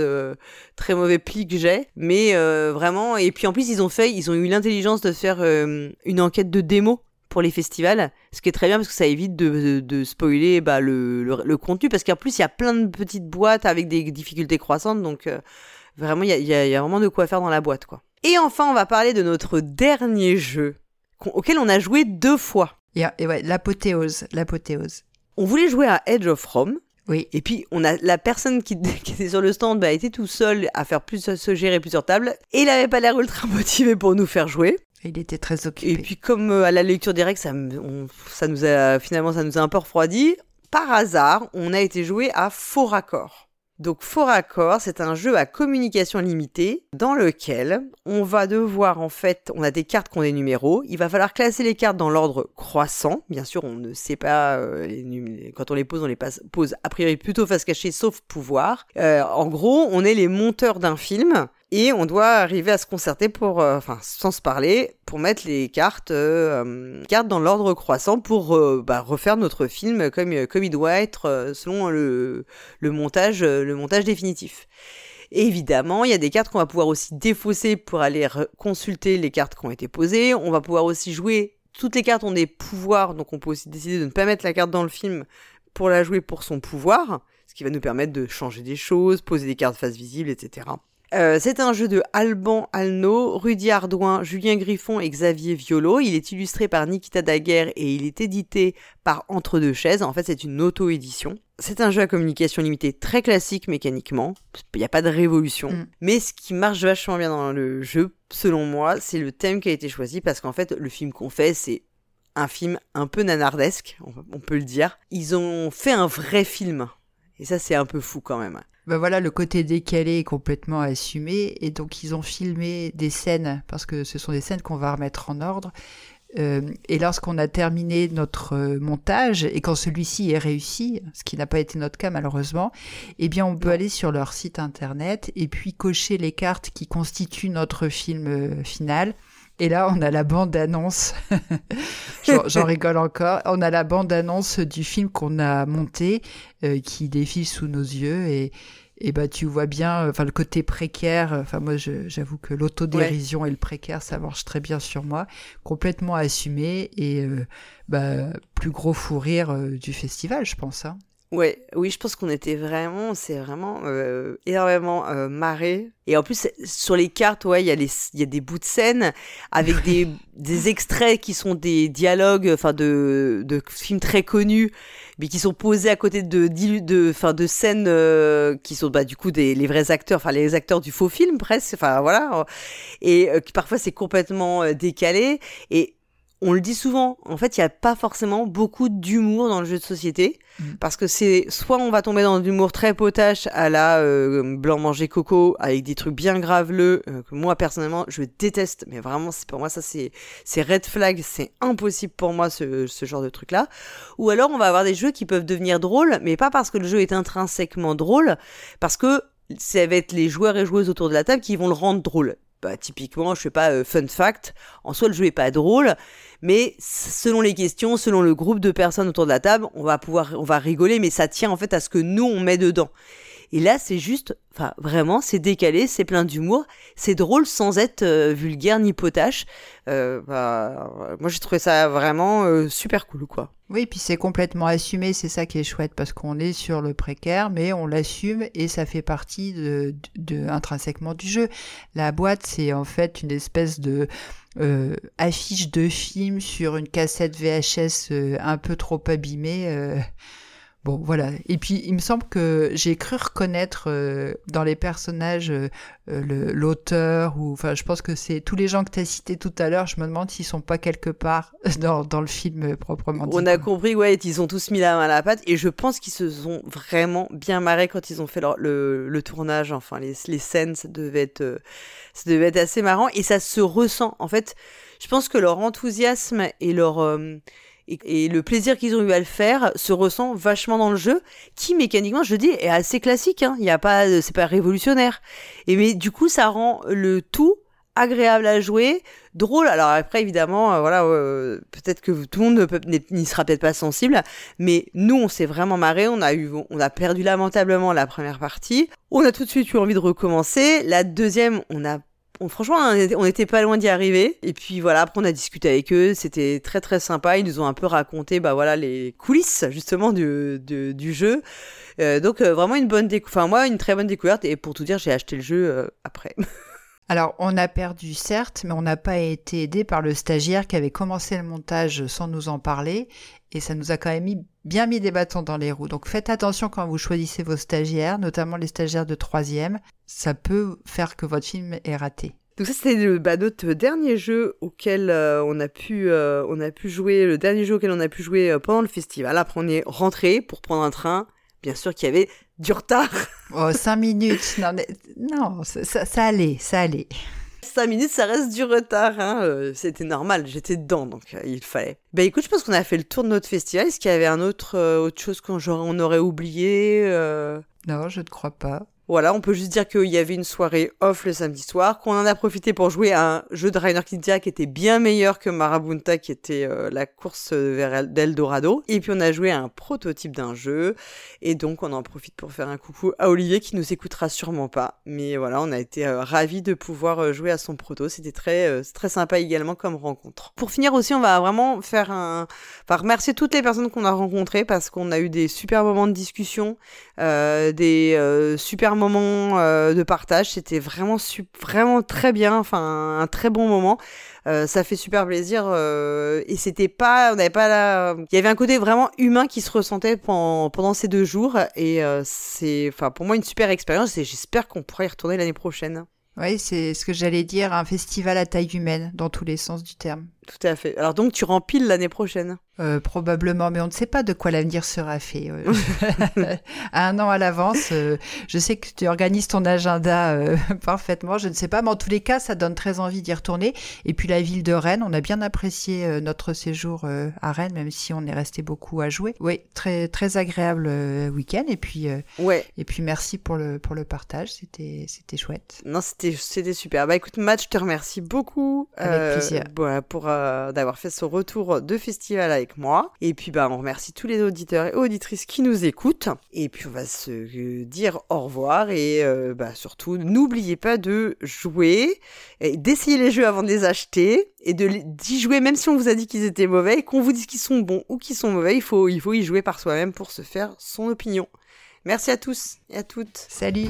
très mauvais pli que j'ai, mais vraiment et puis en plus ils ont fait, ils ont eu l'intelligence de faire une enquête de démo pour les festivals, ce qui est très bien parce que ça évite de, de, de spoiler bah, le, le, le contenu, parce qu'en plus il y a plein de petites boîtes avec des difficultés croissantes, donc euh, vraiment il y a, il y, a, il y a vraiment de quoi faire dans la boîte. quoi. Et enfin on va parler de notre dernier jeu, auquel on a joué deux fois. Et, et ouais, l'apothéose, l'apothéose. On voulait jouer à Edge of Rome, Oui. et puis on a la personne qui, qui était sur le stand bah, était tout seul à faire plus se gérer plusieurs tables, et il avait pas l'air ultra motivé pour nous faire jouer. Il était très occupé. Et puis comme euh, à la lecture directe, ça, me- on- ça nous a finalement ça nous a un peu refroidi. Par hasard, on a été joué à Faux Raccord. Donc Faux Raccord, c'est un jeu à communication limitée dans lequel on va devoir en fait, on a des cartes qui ont des numéros. Il va falloir classer les cartes dans l'ordre croissant. Bien sûr, on ne sait pas euh, les quand on les pose, on les pose a priori plutôt face cachée, sauf pouvoir. Euh, en gros, on est les monteurs d'un film et on doit arriver à se concerter pour, euh, enfin, sans se parler, pour mettre les cartes, euh, euh, cartes dans l'ordre croissant pour euh, bah, refaire notre film comme, comme il doit être selon le, le montage, le montage définitif. Évidemment, il y a des cartes qu'on va pouvoir aussi défausser pour aller consulter les cartes qui ont été posées. On va pouvoir aussi jouer. Toutes les cartes ont des pouvoirs, donc on peut aussi décider de ne pas mettre la carte dans le film pour la jouer pour son pouvoir, ce qui va nous permettre de changer des choses, poser des cartes face visible, etc. Euh, c'est un jeu de Alban Alno, Rudy Ardouin, Julien Griffon et Xavier Violo. Il est illustré par Nikita Daguerre et il est édité par Entre deux chaises. En fait, c'est une auto-édition. C'est un jeu à communication limitée très classique mécaniquement. Il n'y a pas de révolution. Mm. Mais ce qui marche vachement bien dans le jeu, selon moi, c'est le thème qui a été choisi parce qu'en fait, le film qu'on fait, c'est un film un peu nanardesque, on on peut le dire. Ils ont fait un vrai film. Et ça, c'est un peu fou quand même. Ben voilà, le côté décalé est complètement assumé et donc ils ont filmé des scènes parce que ce sont des scènes qu'on va remettre en ordre. Euh, et lorsqu'on a terminé notre euh, montage et quand celui-ci est réussi, ce qui n'a pas été notre cas malheureusement, eh bien on peut aller sur leur site internet et puis cocher les cartes qui constituent notre film euh, final. Et là, on a la bande-annonce. J'en j'en rigole encore. On a la bande-annonce du film qu'on a monté, euh, qui défile sous nos yeux et et bah tu vois bien, euh, enfin le côté précaire. euh, Enfin moi, j'avoue que l'autodérision et le précaire, ça marche très bien sur moi, complètement assumé et euh, bah plus gros fou rire euh, du festival, je pense. Hein. Ouais, oui, je pense qu'on était vraiment, c'est vraiment euh, énormément euh, marré. Et en plus, sur les cartes, ouais, il y a les, y a des bouts de scène avec des, des extraits qui sont des dialogues, enfin de, de films très connus, mais qui sont posés à côté de, de, enfin de scènes euh, qui sont bah du coup des les vrais acteurs, enfin les acteurs du faux film presque, enfin voilà, et euh, qui parfois c'est complètement euh, décalé et on le dit souvent, en fait, il n'y a pas forcément beaucoup d'humour dans le jeu de société, mm. parce que c'est soit on va tomber dans l'humour très potache à la euh, blanc manger coco avec des trucs bien graveleux euh, que moi personnellement je déteste, mais vraiment c'est pour moi ça c'est c'est red flag, c'est impossible pour moi ce, ce genre de truc là. Ou alors on va avoir des jeux qui peuvent devenir drôles, mais pas parce que le jeu est intrinsèquement drôle, parce que ça va être les joueurs et joueuses autour de la table qui vont le rendre drôle. Bah, typiquement, je sais pas, euh, fun fact, en soi le jeu est pas drôle, mais selon les questions, selon le groupe de personnes autour de la table, on va pouvoir, on va rigoler, mais ça tient en fait à ce que nous on met dedans. Et là, c'est juste, enfin, vraiment, c'est décalé, c'est plein d'humour, c'est drôle sans être euh, vulgaire ni potache. Euh, bah, moi, j'ai trouvé ça vraiment euh, super cool, quoi. Oui, puis c'est complètement assumé, c'est ça qui est chouette, parce qu'on est sur le précaire, mais on l'assume et ça fait partie de, de, intrinsèquement du jeu. La boîte, c'est en fait une espèce de euh, affiche de film sur une cassette VHS euh, un peu trop abîmée. Euh. Bon, voilà. Et puis, il me semble que j'ai cru reconnaître dans les personnages l'auteur, ou enfin, je pense que c'est tous les gens que tu as cités tout à l'heure. Je me demande s'ils sont pas quelque part dans, dans le film proprement dit. On a compris, ouais, ils ont tous mis la main à la pâte, et je pense qu'ils se sont vraiment bien marrés quand ils ont fait le, le, tournage. Enfin, les, les scènes, ça devait être ça devait être assez marrant et ça se ressent. En fait, je pense que leur enthousiasme et leur et, le plaisir qu'ils ont eu à le faire se ressent vachement dans le jeu, qui mécaniquement, je dis, est assez classique. Hein. Il y a pas, c'est pas révolutionnaire. Et mais du coup, ça rend le tout agréable à jouer, drôle. Alors après, évidemment, euh, voilà, euh, peut-être que tout le monde n'y sera peut-être pas sensible, mais nous, on s'est vraiment marré. On a eu, on a perdu lamentablement la première partie. On a tout de suite eu envie de recommencer. La deuxième, on a franchement, on était pas loin d'y arriver. Et puis voilà, après on a discuté avec eux, c'était très très sympa. Ils nous ont un peu raconté, bah voilà, les coulisses justement du, du, jeu. Euh, donc vraiment une bonne découverte. Enfin moi, une très bonne découverte. Et pour tout dire, j'ai acheté le jeu après. Alors, on a perdu, certes, mais on n'a pas été aidé par le stagiaire qui avait commencé le montage sans nous en parler, et ça nous a quand même mis, bien mis des bâtons dans les roues. Donc, faites attention quand vous choisissez vos stagiaires, notamment les stagiaires de troisième. Ça peut faire que votre film est raté. Donc ça c'était le bah, notre dernier jeu auquel euh, on a pu euh, on a pu jouer le dernier jeu auquel on a pu jouer euh, pendant le festival. Après on est rentré pour prendre un train. Bien sûr qu'il y avait du retard. Oh, cinq minutes. Non, mais, non ça, ça, allait, ça allait. Cinq minutes, ça reste du retard. Hein. Euh, c'était normal, j'étais dedans, donc euh, il fallait. Bah écoute, je pense qu'on a fait le tour de notre festival. Est-ce qu'il y avait un autre, euh, autre chose qu'on on aurait oublié Non, je ne crois pas. Voilà, on peut juste dire qu'il y avait une soirée off le samedi soir, qu'on en a profité pour jouer à un jeu de Rainer Knizia qui était bien meilleur que Marabunta, qui était euh, la course vers d'Eldorado. Et puis on a joué à un prototype d'un jeu, et donc on en profite pour faire un coucou à Olivier qui nous écoutera sûrement pas. Mais voilà, on a été euh, ravis de pouvoir euh, jouer à son proto. C'était très très sympa également comme rencontre. Pour finir aussi, on va vraiment faire un, enfin remercier toutes les personnes qu'on a rencontrées parce qu'on a eu des super moments de discussion, des super moment euh, de partage. C'était vraiment, vraiment très bien. Enfin, un très bon moment. Euh, ça fait super plaisir. Euh, et c'était pas, on n'avait pas la, il y avait un côté vraiment humain qui se ressentait pendant, pendant ces deux jours. Et c'est, enfin, pour moi, une super expérience. Et j'espère qu'on pourra y retourner l'année prochaine. Oui, c'est ce que j'allais dire, un festival à taille humaine, dans tous les sens du terme. Tout à fait. Alors donc tu rempiles l'année prochaine euh, Probablement, mais on ne sait pas de quoi l'avenir sera fait. Euh. un an à l'avance, euh, je sais que tu organises ton agenda parfaitement, je ne sais pas, mais en tous les cas, ça donne très envie d'y retourner. Et puis la ville de Rennes, on a bien apprécié notre séjour à Rennes, même si on est resté beaucoup à jouer. Oui, très très agréable week-end. Et puis ouais. Et puis merci pour le pour le partage, c'était c'était chouette. Non, c'était c'était super. Bah écoute, Matt, je te remercie beaucoup. Avec plaisir. pour euh, d'avoir fait ce retour de festival avec moi. Et puis bah on remercie tous les auditeurs et auditrices qui nous écoutent. Et puis on va se euh, dire au revoir et euh, bah, surtout n'oubliez pas de jouer, d'essayer les jeux avant de les acheter et de d'y jouer même si on vous a dit qu'ils étaient mauvais qu'on vous dise qu'ils sont bons ou qu'ils sont mauvais. Il faut il faut y jouer par soi-même pour se faire son opinion. Merci à tous et à toutes. Salut.